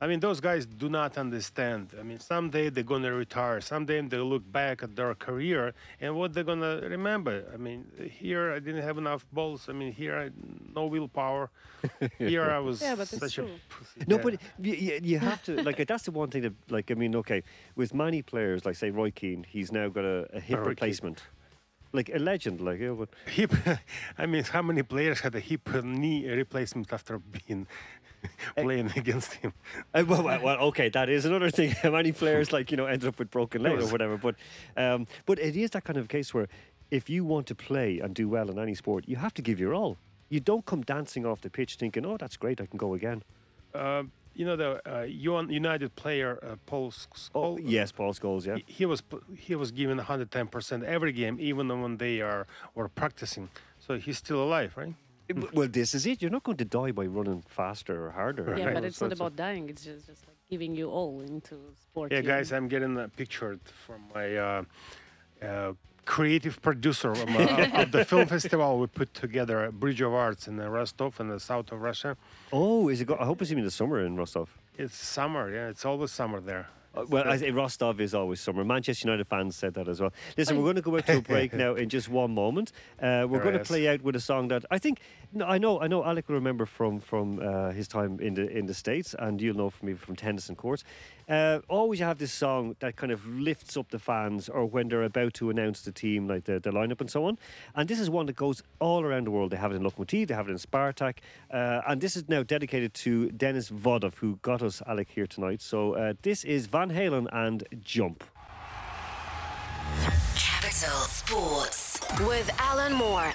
Speaker 9: I mean, those guys do not understand. I mean, someday they're gonna retire. Someday they look back at their career and what they're gonna remember. I mean, here I didn't have enough balls. I mean, here I no willpower. [LAUGHS] Here I was
Speaker 3: Yeah, but it's
Speaker 9: such a
Speaker 3: true.
Speaker 9: pussy.
Speaker 2: No,
Speaker 9: Yeah.
Speaker 2: but you, you, you have to like that's the one thing that like I mean okay with many players like say Roy Keane he's now got a, a hip
Speaker 9: Roy Keane.
Speaker 2: replacement like a legend like you know, but
Speaker 9: hip. [LAUGHS] I mean, how many players had a hip and knee replacement after being [LAUGHS] playing against him?
Speaker 2: Uh, [LAUGHS] well, well, well, okay, that is another thing. [LAUGHS] Many players, like you know, ended up with broken leg or whatever. But, um, but it is that kind of case where, if you want to play and do well in any sport, you have to give your all. You don't come dancing off the pitch thinking, "Oh, that's great, I can go again."
Speaker 9: Uh, you know the uh, United player uh, Paul
Speaker 2: Oh, yes, Paul Scholes, yeah.
Speaker 9: he, he was he was given 110 percent every game, even when they are were practicing. So he's still alive, right?
Speaker 2: Well, this is it. You're not going to die by running faster or harder.
Speaker 3: Yeah,
Speaker 2: you
Speaker 3: but it's not about dying. It's just, just like giving you all into sport.
Speaker 9: Yeah, guys. I'm getting a picture from my uh, uh, creative producer um, uh, of the film [LAUGHS] festival we put together at Bridge of Arts in uh, Rostov in the south of Russia.
Speaker 2: Oh, is it? Go- I hope it's even the summer in Rostov.
Speaker 9: It's summer, yeah, it's always summer there.
Speaker 2: Uh, well, I say Rostov is always summer. Manchester United fans said that as well. Listen, we're going to go out to a [LAUGHS] break now in just one moment. Uh, we're going to play out with a song that I think no, I know. I know Alec will remember from from uh, his time in the in the states, and you'll know from me from tennis and courts. Uh, always you have this song that kind of lifts up the fans, or when they're about to announce the team, like the, the lineup and so on. And this is one that goes all around the world. They have it in Lokomotiv, they have it in Spartak, uh, and this is now dedicated to Dennis Vodov, who got us Alec here tonight. So uh, this is Van Halen and Jump.
Speaker 8: Capital Sports with Alan Moore.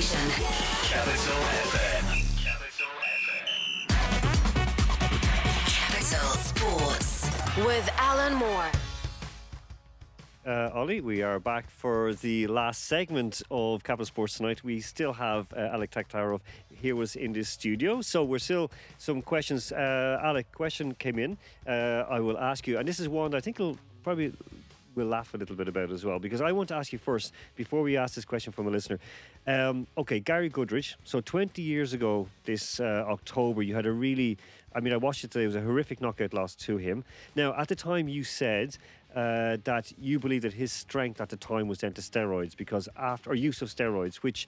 Speaker 8: Station.
Speaker 5: Capital FM.
Speaker 8: Capital Sports with Alan Moore.
Speaker 2: Uh, Ollie, we are back for the last segment of Capital Sports tonight. We still have uh, Alec Taktarov here with us in this studio. So we're still some questions. Uh, Alec, question came in. Uh, I will ask you, and this is one I think will probably we'll laugh a little bit about as well because I want to ask you first before we ask this question from a listener. Um, okay, Gary Goodridge. So 20 years ago, this uh, October, you had a really, I mean, I watched it today. It was a horrific knockout loss to him. Now, at the time, you said uh, that you believe that his strength at the time was down to steroids because after or use of steroids, which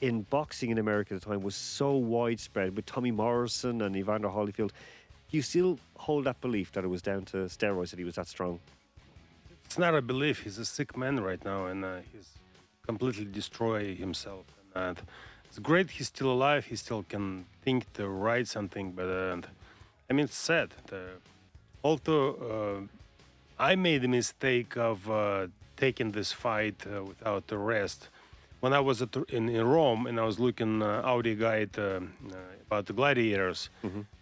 Speaker 2: in boxing in America at the time was so widespread with Tommy Morrison and Evander Holyfield. You still hold that belief that it was down to steroids that he was that strong?
Speaker 9: It's not a belief. He's a sick man right now, and uh, he's completely destroy himself. And uh, it's great he's still alive. He still can think to write something, but uh, I mean, it's sad. The, although uh, I made the mistake of uh, taking this fight uh, without the rest. When I was at, in, in Rome and I was looking uh, Audi guide uh, uh, about the gladiators,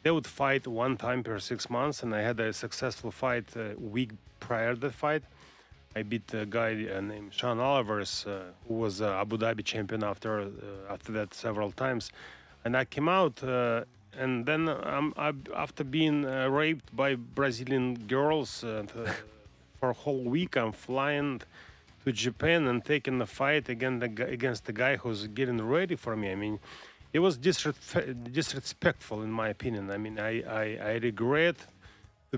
Speaker 9: they would fight one time per six months, and I had a successful fight a week prior to the fight. I beat a guy uh, named Sean Olivers, uh, who was Abu Dhabi champion after uh, after that several times, and I came out. Uh, and then um, I, after being uh, raped by Brazilian girls uh, [LAUGHS] for a whole week, I'm flying to Japan and taking the fight against the, against the guy who's getting ready for me. I mean, it was disrespe- disrespectful in my opinion. I mean, I, I, I regret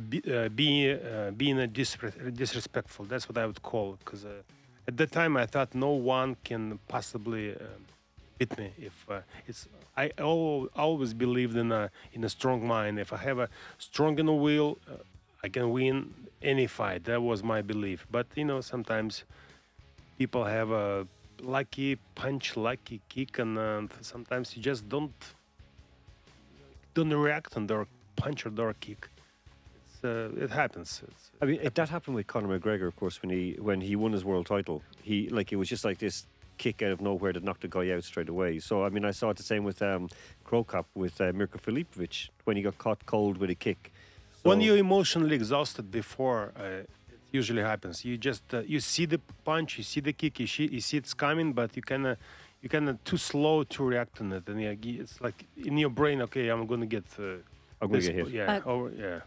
Speaker 9: be, uh, be, uh, being a disre- disrespectful. That's what I would call because uh, at that time I thought no one can possibly uh, beat me if uh, it's. I al- always believed in a in a strong mind. If I have a strong in will, I can win any fight. That was my belief. But you know, sometimes people have a lucky punch, lucky kick, and sometimes you just don't don't react on their punch or their kick. It's, uh, it happens. It's,
Speaker 2: I mean, it, that happened with Conor McGregor, of course, when he when he won his world title. He like it was just like this kick out of nowhere that knocked the guy out straight away. So I mean, I saw it the same with um, Cro Cop with uh, Mirko Filipovic when he got caught cold with a kick.
Speaker 9: when you're emotionally exhausted before uh, it usually happens you just uh, you see the punch you see the kick you see, you see it's coming but you kind of you kind of too slow to react on it and it's like in your brain okay i'm gonna get uh,
Speaker 2: I'm gonna
Speaker 9: this-
Speaker 2: get hit.
Speaker 9: yeah
Speaker 3: Uh,
Speaker 9: or, yeah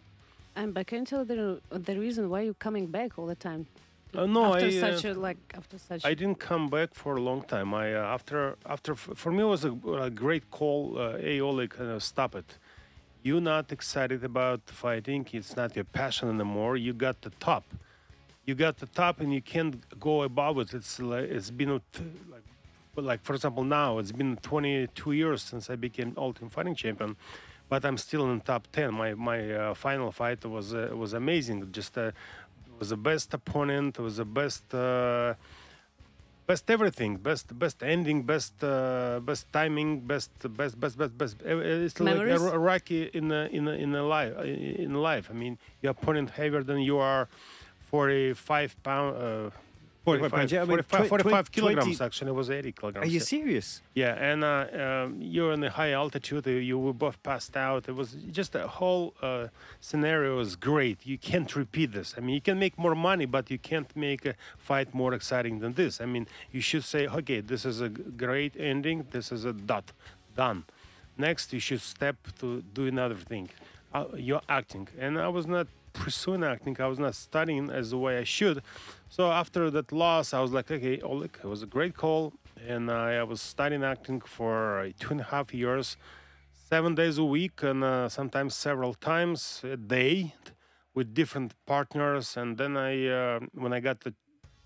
Speaker 3: And but can you tell the the reason why you're coming back all the time?
Speaker 9: Uh, no,
Speaker 3: after
Speaker 9: I, uh,
Speaker 3: such a like after such.
Speaker 9: I didn't come back for a long time. I uh, after after for me it was a, a great call. Uh, hey, Oleg, uh, stop it. You're not excited about fighting. It's not your passion anymore. You got the top. You got the top, and you can't go above it. It's like it's been like, but like for example now it's been 22 years since I became Ultimate Fighting Champion, but I'm still in top 10. My my uh, final fight was uh, was amazing. Just uh, was the best opponent. Was the best. Uh, best everything best best ending best uh, best timing best best best best best Uh, it's like
Speaker 3: Memories?
Speaker 9: a, a rocky in a, in a, in a life in life i mean your opponent heavier than you are 45 pound uh, 45,
Speaker 2: pounds, yeah, I mean,
Speaker 9: 45, 45
Speaker 2: twen-
Speaker 9: kilograms
Speaker 2: 20
Speaker 9: actually it was 80 kilograms
Speaker 2: Are you serious?
Speaker 9: Yeah, and uh, um, you're in a high altitude. uh, You were both passed out. It was just the whole uh, scenario was great. You can't repeat this. I mean, you can make more money, but you can't make a fight more exciting than this. I mean, you should say, okay, this is a great ending. This is a dot, done. Next, you should step to do another thing. Uh, you're acting, and I was not pursuing acting. I was not studying as the way I should. So after that loss, I was like, okay, Oleg, it was a great call, and I, I was studying acting for uh, two and a half years, seven days a week, and uh, sometimes several times a day, with different partners. And then I, uh, when I got the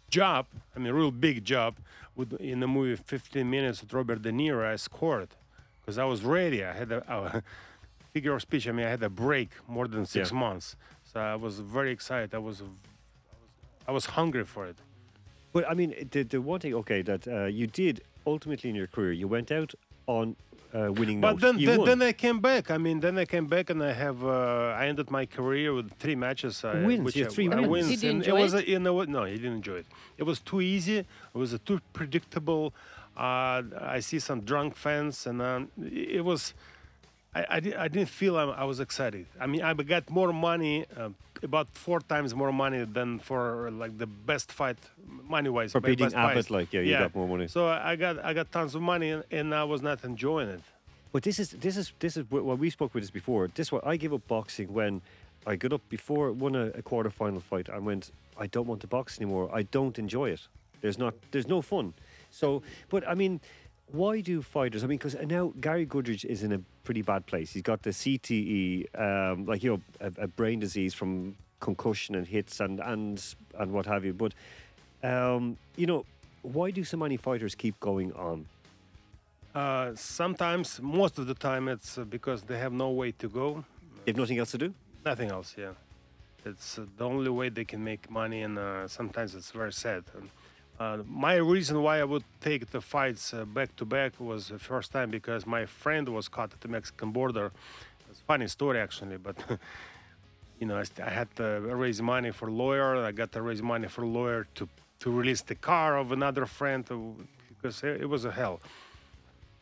Speaker 9: job, I mean, real big job, with in the movie 15 Minutes with Robert De Niro, I scored because I was ready. I had a, [LAUGHS] a figure of speech. I mean, I had a break more than six
Speaker 2: Yeah.
Speaker 9: months, so I was very excited. I was, I was hungry for it.
Speaker 2: But I mean, the the one thing, okay, that uh, you did ultimately in your career, you went out on uh, winning
Speaker 9: But
Speaker 2: note.
Speaker 9: then,
Speaker 2: you
Speaker 9: then,
Speaker 2: won.
Speaker 9: then I came back. I mean, then I came back and I have uh, I ended my career with three matches. I,
Speaker 2: Wins,
Speaker 9: which
Speaker 2: you had
Speaker 9: I-
Speaker 2: three
Speaker 9: I
Speaker 2: wins.
Speaker 9: wins.
Speaker 3: Did you
Speaker 9: and
Speaker 3: enjoy
Speaker 9: it was
Speaker 3: it?
Speaker 9: A, you know what? No, he didn't enjoy it. It was too easy. It was uh, too predictable. Uh, I see some drunk fans, and um, it was I, I, I didn't feel I, I was excited. I mean, I got more money, uh, about four times more money than for like the best fight, money wise.
Speaker 2: For beating Abbott, like, yeah, you got more money.
Speaker 9: So I got I got tons of money, and, and I was not enjoying it.
Speaker 2: But this is this is this is what we spoke with this before. This what I gave up boxing when I got up before won a, a quarter final fight and went. I don't want to box anymore. I don't enjoy it. There's not. There's no fun. So, but I mean, why do fighters? I mean, because now Gary Goodridge is in a pretty bad place. He's got the CTE, um, like you know, a, a brain disease from concussion and hits and and and what have you. But um, you know, why do so many fighters keep going on?
Speaker 9: Uh, sometimes, most of the time, it's uh, because they have no way to go.
Speaker 2: They have nothing else to do.
Speaker 9: Nothing else, yeah. It's uh, the only way they can make money, and uh, sometimes it's very sad. And, uh, my reason why I would take the fights uh, back to back was the first time because my friend was caught at the Mexican border. It's a funny story actually, but [LAUGHS] you know I, I had to raise money for lawyer. I got to raise money for lawyer to to release the car of another friend uh, because it, it was a hell.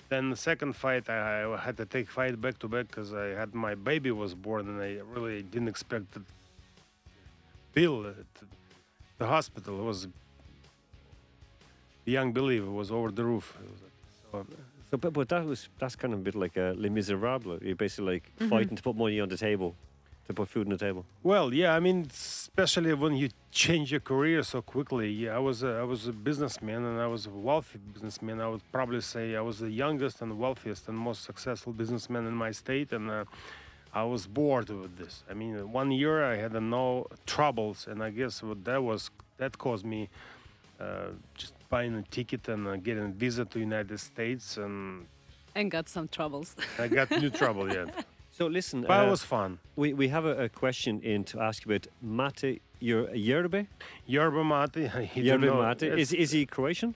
Speaker 9: Then the second fight, I, I had to take fight back to back because I had my baby was born and I really didn't expect the bill at the hospital. It was beyond belief. It was over the roof. It was like- so,
Speaker 2: So, but, but that was that's kind of a bit like a Les Miserables. You're basically like fighting to put money on the table, to put food on the table.
Speaker 9: well, yeah, I mean, especially when you change your career so quickly. Yeah, I was a, I was a businessman and I was a wealthy businessman. I would probably say I was the youngest and wealthiest and most successful businessman in my state, and uh, I was bored with this. I mean, one year I had no troubles, and I guess what that was that caused me uh, just buying a ticket and uh, getting a visa to United States, and
Speaker 3: And got some troubles.
Speaker 9: I got new [LAUGHS] trouble yet.
Speaker 2: So listen,
Speaker 9: But it
Speaker 2: uh,
Speaker 9: was fun.
Speaker 2: we we have a, a question in to ask you about Mate Yer- Yerbe.
Speaker 9: Yerba mate. [LAUGHS]
Speaker 2: Yerbe
Speaker 9: know,
Speaker 2: Mate. Is
Speaker 9: it's-
Speaker 2: is he Croatian?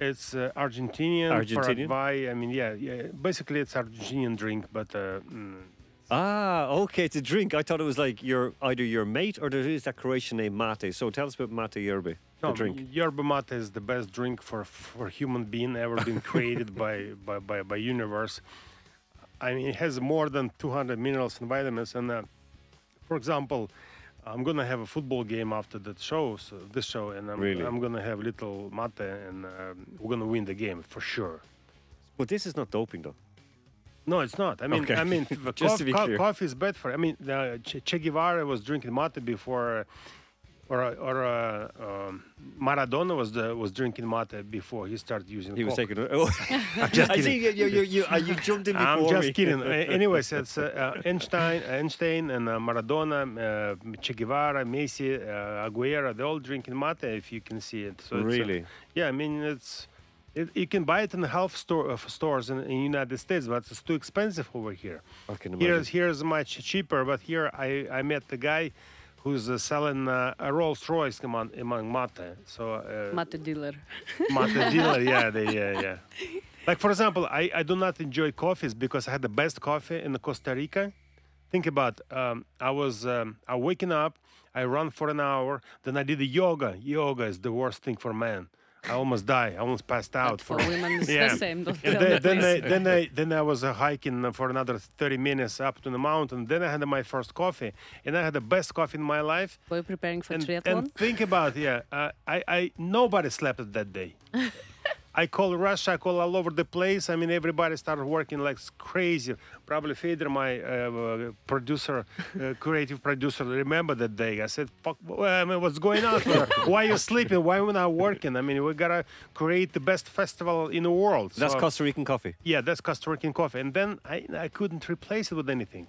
Speaker 9: It's uh, Argentinian.
Speaker 2: Argentinian?
Speaker 9: Paraguay. I mean, yeah, yeah. Basically, it's Argentinian drink, but uh, mm,
Speaker 2: Ah, okay, it's a drink. I thought it was like your either your mate or there is that Croatian name Mate. So tell us about Mate Yerbe, the
Speaker 9: no,
Speaker 2: drink.
Speaker 9: yerba mate is the best drink for for human being ever been [LAUGHS] created by, by by by universe. I mean, it has more than 200 minerals and vitamins. And uh, for example, I'm gonna have a football game after the show, so this show, and I'm,
Speaker 2: Really?
Speaker 9: I'm gonna have little mate, and um, we're gonna win the game for sure.
Speaker 2: But this is not doping, though.
Speaker 9: No, it's not. I mean,
Speaker 2: Okay.
Speaker 9: I mean, [LAUGHS] the
Speaker 2: Just to
Speaker 9: coffee, coffee is bad for. I mean, uh, che, che Guevara was drinking mate before, uh, or uh, or uh, um, Maradona was the, was drinking mate before he started using.
Speaker 2: He was taking. Oh, [LAUGHS]
Speaker 9: I'm just [LAUGHS]
Speaker 2: I
Speaker 9: kidding.
Speaker 2: see you. You, you, you, uh, you jumped in before
Speaker 9: I'm just
Speaker 2: me.
Speaker 9: kidding. Uh, anyways, it's uh, uh, Einstein, Einstein, and uh, Maradona, uh, Che Guevara, Messi, uh, Aguero. They're all drinking mate. If you can see it. So it's, uh,
Speaker 2: Really?
Speaker 9: yeah, I mean it's. It, you can buy it in the health store of stores in, in United States, but it's too expensive over here.
Speaker 2: I can
Speaker 9: Here's here's much cheaper, but here I, I met the guy who's uh, selling uh, a Rolls Royce among, among mate. So uh,
Speaker 3: Mate dealer. [LAUGHS]
Speaker 9: mate dealer, yeah, they, yeah, yeah. [LAUGHS] Like for example, I, I do not enjoy coffees because I had the best coffee in Costa Rica. Think about um, I was um, I waking up, I run for an hour, then I did the yoga. Yoga is the worst thing for men. I almost died. I almost passed out.
Speaker 3: But for women, it's [LAUGHS]
Speaker 9: Yeah.
Speaker 3: the same. Don't
Speaker 9: And then, then, I, then I then I was uh, hiking for another 30 minutes up to the mountain. Then I had my first coffee, and I had the best coffee in my life.
Speaker 3: Were you preparing for
Speaker 9: And,
Speaker 3: triathlon?
Speaker 9: and think about yeah, uh, I I nobody slept that day. [LAUGHS] I call Russia, I call all over the place. I mean, everybody started working like crazy. Probably Feder, my uh, producer, uh, [LAUGHS] creative producer, remember that day. I said, "Fuck, I mean, what's going on? [LAUGHS] Why you sleeping? Why we not working? I mean, we gotta create the best festival in the world."
Speaker 2: That's
Speaker 9: So-
Speaker 2: Costa Rican coffee.
Speaker 9: yeah, that's Costa Rican coffee. And then I, I couldn't replace it with anything.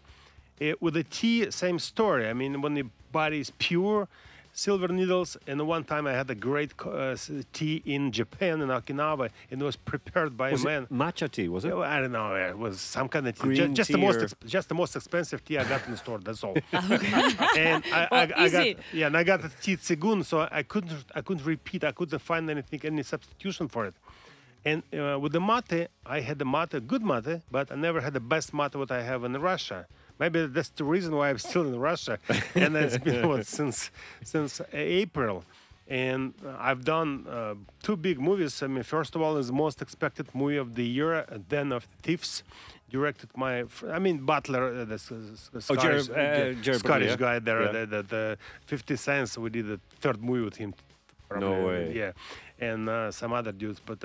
Speaker 9: Uh, with the tea, same story. I mean, when the body is pure, silver needles. And one time I had a great uh, tea in Japan, in Okinawa, and it was prepared by
Speaker 2: Was
Speaker 9: a man.
Speaker 2: it matcha tea? Was it?
Speaker 9: I don't know. It was some kind of tea.
Speaker 2: Green
Speaker 9: Ju- just the most,
Speaker 2: or-
Speaker 9: just the most expensive tea I got in the store. That's all. [LAUGHS] and I, [LAUGHS] I, I got, yeah, and I got the tea tsegun, so I couldn't, I couldn't repeat. I couldn't find anything, any substitution for it. And uh, with the mate, I had the mate, good mate, but I never had the best mate what I have in Russia. Maybe that's the reason why I'm still in Russia, [LAUGHS] and it's been what, since since April. And uh, I've done uh, two big movies. I mean, first of all, is the most expected movie of the year, uh, Den of Thieves, directed my. I mean Butler, uh, the, s- the
Speaker 2: Oh,
Speaker 9: Scottish,
Speaker 2: uh,
Speaker 9: J-
Speaker 2: Jared
Speaker 9: Scottish
Speaker 2: yeah.
Speaker 9: guy there.
Speaker 2: Yeah.
Speaker 9: The, the, the 50 Cents. We did the third movie with him.
Speaker 2: No way.
Speaker 9: Yeah, and uh, some other dudes, but.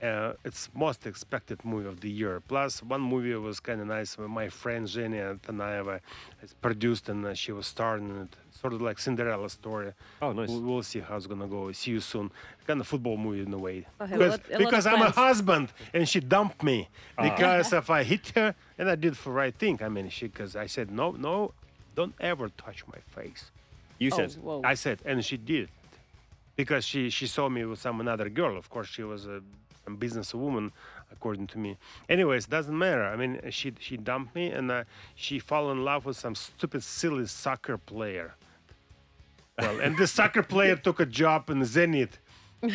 Speaker 9: Uh, uh, it's most expected movie of the year. Plus, one movie was kind of nice. where My friend Zhenya Tanaeva has produced, and uh, she was starring in it. Sort of like Cinderella story.
Speaker 2: Oh, nice.
Speaker 9: We'll, we'll see how it's gonna go. See you soon. Kind of football movie in a way.
Speaker 3: I have a
Speaker 9: Because,
Speaker 3: lot- a
Speaker 9: because I'm a husband and she dumped me
Speaker 2: Ah.
Speaker 9: because [LAUGHS] if I hit her and I did the right thing. I mean, she because I said no, no, don't ever touch my face.
Speaker 2: You
Speaker 3: Oh,
Speaker 2: said.
Speaker 3: whoa.
Speaker 9: I said, and she did because she she saw me with some another girl. Of course, she was a some businesswoman, according to me. Anyways, doesn't matter. I mean, she she dumped me and uh, she fell in love with some stupid, silly soccer player. Well, and this soccer player [LAUGHS] took a job in Zenit.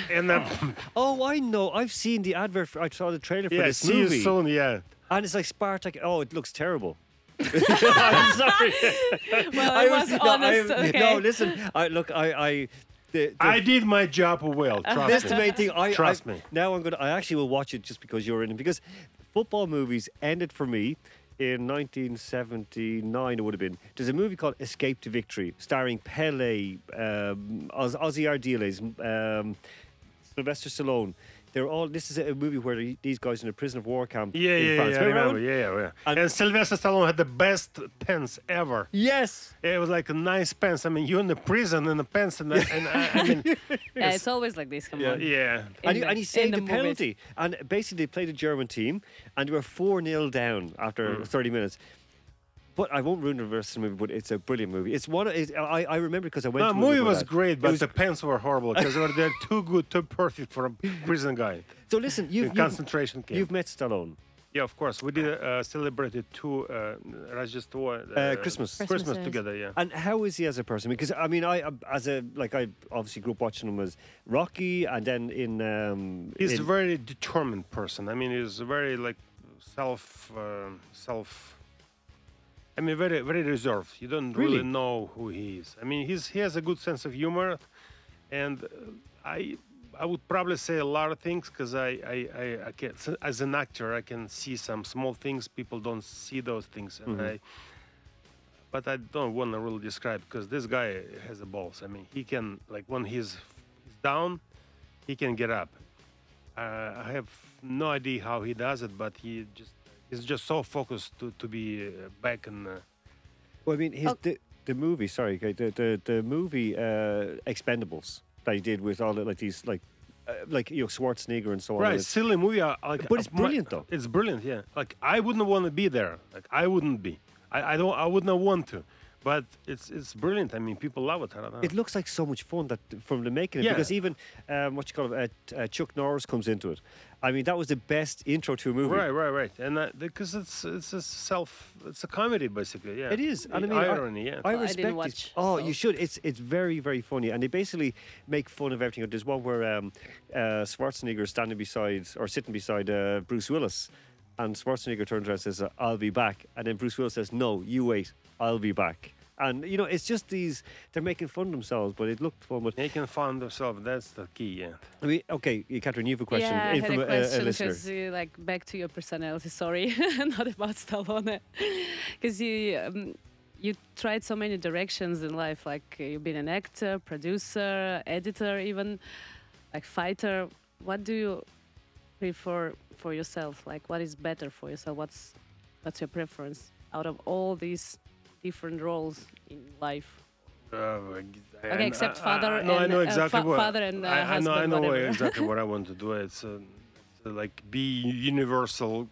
Speaker 9: And uh, [LAUGHS]
Speaker 2: Oh, I know. I've seen the advert. For, I saw the trailer for
Speaker 9: yeah,
Speaker 2: this
Speaker 9: see
Speaker 2: movie,
Speaker 9: you soon. Yeah.
Speaker 2: and it's like Spartak. Oh, it looks terrible. [LAUGHS] I'm sorry.
Speaker 3: Well,
Speaker 2: I
Speaker 3: I was
Speaker 2: no,
Speaker 3: honest.
Speaker 2: I-
Speaker 3: okay.
Speaker 2: No, listen. I look. I. I the, the,
Speaker 9: I did my job well. [LAUGHS] Trust
Speaker 2: That's
Speaker 9: me.
Speaker 2: the main thing. I
Speaker 9: Trust
Speaker 2: I-
Speaker 9: me.
Speaker 2: Now I'm gonna. I actually will watch it just because you're in it. Because football movies ended for me in 1979. It would have been. There's a movie called Escape to Victory, starring Pele, um, Oz, Ossie Ardiles, um, Sylvester Stallone. They're all. This is a movie where these guys in a prison of war camp.
Speaker 9: Yeah,
Speaker 2: in
Speaker 9: yeah,
Speaker 2: France.
Speaker 9: yeah, I
Speaker 2: Remember that
Speaker 9: remember.
Speaker 2: one?
Speaker 9: Yeah, yeah, yeah.
Speaker 2: And-
Speaker 9: And, Sylvester Stallone had the best pants ever.
Speaker 2: Yes.
Speaker 9: It was like a nice pants. I mean, you're in the prison in the pants, and, I- and I, I mean, [LAUGHS]
Speaker 3: Yeah, it's always like this. Come
Speaker 2: Yeah.
Speaker 3: on.
Speaker 9: yeah.
Speaker 3: In
Speaker 2: and, he, and he saved
Speaker 3: the
Speaker 2: a
Speaker 3: movies.
Speaker 2: penalty. And basically, they played a German team, and they were 4 0 down after
Speaker 9: Mm.
Speaker 2: 30 minutes. But I won't ruin the rest of the movie, but it's a brilliant movie. It's one. It's, I, I remember because I went
Speaker 9: No,
Speaker 2: to
Speaker 9: the
Speaker 2: a
Speaker 9: movie was
Speaker 2: that.
Speaker 9: great, but
Speaker 2: was-
Speaker 9: the pants were horrible because they they're too good, too perfect for a prison guy.
Speaker 2: So listen, you've, you've,
Speaker 9: concentration camp.
Speaker 2: you've met Stallone.
Speaker 9: yeah, of course. We did uh, celebrated two uh, Rajastwa,
Speaker 2: Uh, Christmas.
Speaker 9: Christmas,
Speaker 1: Christmas,
Speaker 9: together. Yeah.
Speaker 2: And how is he as a person? Because I mean, I as a like I obviously grew up watching him as Rocky, and then in um,
Speaker 9: He's a very determined person. I mean, he's very like self, uh, self. I mean, very, very reserved. You don't really,
Speaker 2: Really?
Speaker 9: know who he is. I mean, he's he has a good sense of humor, and uh, I, I would probably say a lot of things because I, I, I, I can, as an actor, I can see some small things. People don't see those things, and I. But I don't want to really describe because this guy has the balls. I mean, he can like when he's, he's down, he can get up. Uh, I have no idea how he does it, but he just he's just so focused to to be uh, back in. Uh,
Speaker 2: Well, I mean, his
Speaker 1: Oh.
Speaker 2: the, the movie. Sorry, the the the movie uh, Expendables that he did with all the, like these like uh, like you know Schwarzenegger and so on.
Speaker 9: right,
Speaker 2: It's-
Speaker 9: silly movie. uh, Like,
Speaker 2: But it's
Speaker 9: uh,
Speaker 2: brilliant, though.
Speaker 9: It's brilliant, yeah. Like I wouldn't want to be there. Like I wouldn't be. I, I don't. I wouldn't want to. But it's it's brilliant. I mean, people love it. I don't know.
Speaker 2: It looks like so much fun that from the making it
Speaker 9: Yeah.
Speaker 2: because even um, what you call it, uh, uh, Chuck Norris comes into it. I mean, that was the best intro to a movie.
Speaker 9: Right, right, right, and uh, because it's it's a self, it's a comedy basically. Yeah,
Speaker 2: It is, and I
Speaker 9: The
Speaker 2: mean, I-
Speaker 9: irony. yeah,
Speaker 2: I
Speaker 3: Well, I
Speaker 2: respect
Speaker 3: didn't
Speaker 2: it. Oh,
Speaker 3: so-
Speaker 2: you should. It's it's very very funny, and they basically make fun of everything. There's one where um, uh, Schwarzenegger is standing beside or sitting beside uh, Bruce Willis, and Schwarzenegger turns around and says, uh, "I'll be back," and then Bruce Willis says, "No, you wait, I'll be back." And you know, it's just these. They're making fun of themselves, but it looked fun. But
Speaker 9: making fun of themselves. That's the key. Yeah.
Speaker 2: I mean, okay, Catherine, you have a question
Speaker 3: Yeah, I had
Speaker 2: from
Speaker 3: a
Speaker 2: a, a
Speaker 3: question because, uh, like, back to your personality. Sorry, [LAUGHS] not about Stallone, because you um, you tried so many directions in life. Like uh, you've been an actor, producer, editor, even like fighter. What do you prefer for yourself? Like, what is better for yourself? What's what's your preference out of all these different roles in life?
Speaker 9: Uh,
Speaker 3: Okay,
Speaker 9: I-
Speaker 3: except
Speaker 9: I-
Speaker 3: father
Speaker 9: I, no, I
Speaker 3: and,
Speaker 9: know
Speaker 3: uh,
Speaker 9: exactly
Speaker 3: fa-
Speaker 9: what.
Speaker 3: father and, uh,
Speaker 9: I, I know. I know
Speaker 3: whatever.
Speaker 9: exactly what I [LAUGHS] want to do. It's, uh, it's uh, like be universal,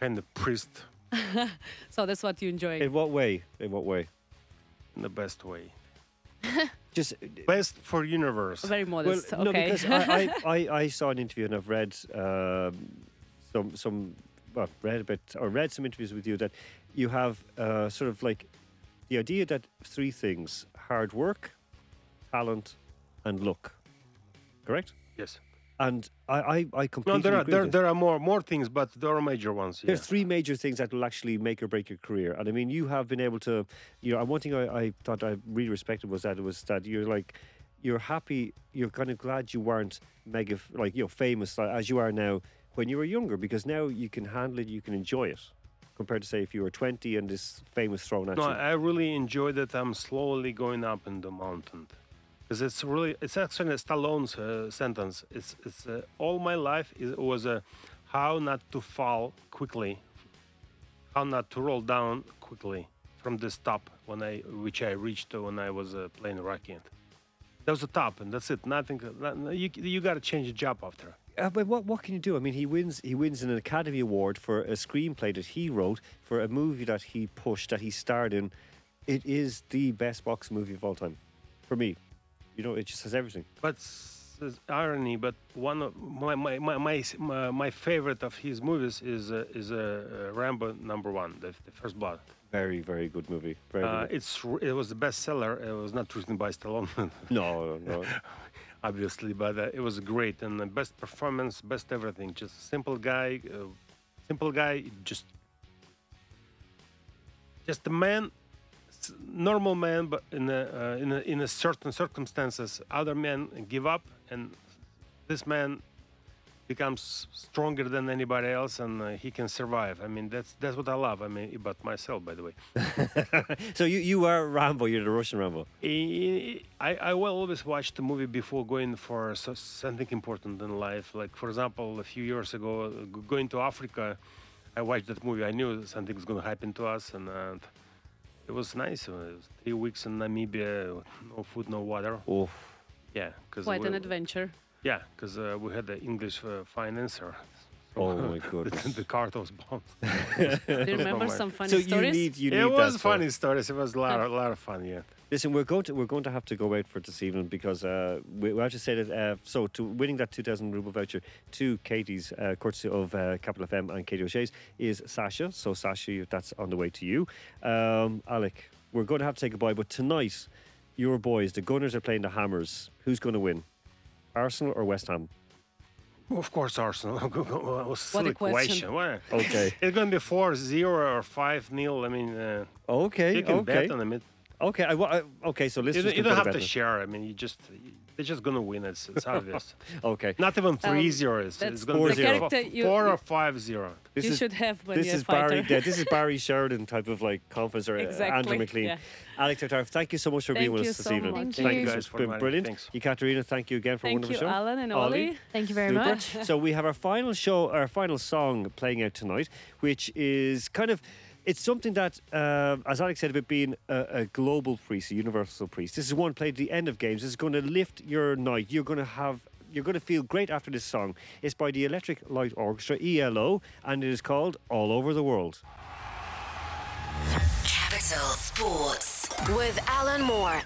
Speaker 9: kind of priest [LAUGHS]
Speaker 3: So that's what you enjoy.
Speaker 2: In what way? In what way?
Speaker 9: in the best way. [LAUGHS]
Speaker 2: Just
Speaker 9: Best for universe.
Speaker 3: Very modest.
Speaker 2: Well, no, because I, I, I, I saw an interview and I've read um, some some well read a bit or read some interviews with you that you have uh, sort of like the idea that three things: hard work, talent, and luck. Correct?
Speaker 9: Yes.
Speaker 2: And I, I, I completely.
Speaker 9: No, there are there, there are more more things, but there are major ones. Yeah.
Speaker 2: There's three major things that will actually make or break your career. And I mean, you have been able to, you know, and one thing I, I thought I really respected was that it was that you're like, you're happy, you're kind of glad you weren't mega, like, you know, famous as you are now when you were younger, because now you can handle it, you can enjoy it. Compared to say if you were 20 and this fame was thrown at
Speaker 9: No,
Speaker 2: you?
Speaker 9: I really enjoy that I'm slowly going up in the mountain. Because it's really, it's actually a Stallone's uh, sentence. It's, it's uh, all my life is, was uh, how not to fall quickly, how not to roll down quickly from this top when I, which I reached when I was uh, playing Rocky. That was the top, and that's it. Nothing. not- You, you got to change the job after.
Speaker 2: Uh, but what what can you do? I mean, he wins he wins an Academy Award for a screenplay that he wrote for a movie that he pushed that he starred in. It is the best boxing movie of all time, for me. You know, it just has everything.
Speaker 9: But irony, but one of my my, my, my, my, my favorite of his movies is uh, is uh, uh, Rambo number one, the, the First Blood.
Speaker 2: Very very good movie. Very
Speaker 9: Uh,
Speaker 2: good.
Speaker 9: it's it was the bestseller. It was not written by Stallone,
Speaker 2: No, no. [LAUGHS]
Speaker 9: obviously, but uh, it was great and the best performance, best everything. Just a simple guy, uh, simple guy, just just a man, normal man, but in a, uh, in a, in a certain circumstances, other men give up, and this man becomes stronger than anybody else, and uh, he can survive. I mean, that's that's what I love. I mean, about myself, by the way. [LAUGHS]
Speaker 2: so you you are Rambo. You're the Russian Rambo.
Speaker 9: I, I I will always watch the movie before going for something important in life. Like for example, a few years ago, going to Africa, I watched that movie. I knew something was going to happen to us, and uh, it was nice. It was three weeks in Namibia, no food, no water.
Speaker 2: Oh,
Speaker 9: Yeah, because
Speaker 3: Quite an adventure.
Speaker 9: Yeah, because uh, we had the English uh, financer.
Speaker 2: Oh my [LAUGHS]
Speaker 9: the,
Speaker 2: goodness. [LAUGHS]
Speaker 9: the cart was bombed. [LAUGHS]
Speaker 3: Do you remember some funny
Speaker 2: so
Speaker 3: stories?
Speaker 2: you need you
Speaker 9: it was
Speaker 2: that for-
Speaker 9: funny stories. It was a lot, a lot of fun. Yeah.
Speaker 2: Listen, we're going to we're going to have to go out for this evening because uh, we, we have to say that uh, so to winning that two thousand ruble voucher to Katie's uh, courtesy of uh, Capital FM and Katie O'Shea's is Sasha. So Sasha, that's on the way to you. Um, Alec, we're going to have to say goodbye, but tonight, your boys, the Gunners, are playing the Hammers. Who's going to win, Arsenal or West Ham?
Speaker 9: Of course, Arsenal. [LAUGHS] what a silly
Speaker 3: question.
Speaker 9: What?
Speaker 2: Okay. [LAUGHS]
Speaker 9: It's going to be 4 0 or 5 0. I mean, uh,
Speaker 2: Okay.
Speaker 9: you can
Speaker 2: okay.
Speaker 9: bet on them. It,
Speaker 2: Okay. I, I, okay. So
Speaker 9: you,
Speaker 2: listen.
Speaker 9: don't- you don't have to share. I mean, you just they're just going to win. It's, it's obvious. [LAUGHS]
Speaker 2: Okay.
Speaker 9: Not even 3
Speaker 3: Um,
Speaker 9: 0. It's, it's going to be
Speaker 2: the
Speaker 9: 4,
Speaker 3: you-
Speaker 9: 4 or 5 0.
Speaker 2: This
Speaker 3: you
Speaker 2: is
Speaker 3: should have when
Speaker 2: this
Speaker 3: you're
Speaker 2: is
Speaker 3: a fighter.
Speaker 2: Barry. Yeah, this is [LAUGHS] Barry Sheridan type of like conference or uh, Andrew McLean.
Speaker 3: yeah.
Speaker 2: Alex Tartar, thank you so much for being with
Speaker 3: you
Speaker 2: us this
Speaker 3: so
Speaker 2: evening.
Speaker 3: much.
Speaker 1: Thank
Speaker 2: Thank
Speaker 1: you.
Speaker 2: you
Speaker 9: guys
Speaker 2: guys.
Speaker 9: for
Speaker 2: been brilliant.
Speaker 9: Thanks.
Speaker 2: You, Katerina, thank you again for a
Speaker 3: Thank
Speaker 2: wonderful
Speaker 3: you,
Speaker 2: show.
Speaker 3: Alan and
Speaker 2: Ollie.
Speaker 3: Ollie.
Speaker 1: Thank you very
Speaker 2: Super.
Speaker 1: much.
Speaker 2: so we have our final show, our final song playing out tonight, which is kind of. It's something that, uh, as Alex said about being a, a global priest, a universal priest. This is one played at the end of games. This is going to lift your night. You're going to have. You're going to feel great after this song. It's by the Electric Light Orchestra, ELO, and it is called All Over the World.
Speaker 8: Capital Sports with Alan Moore.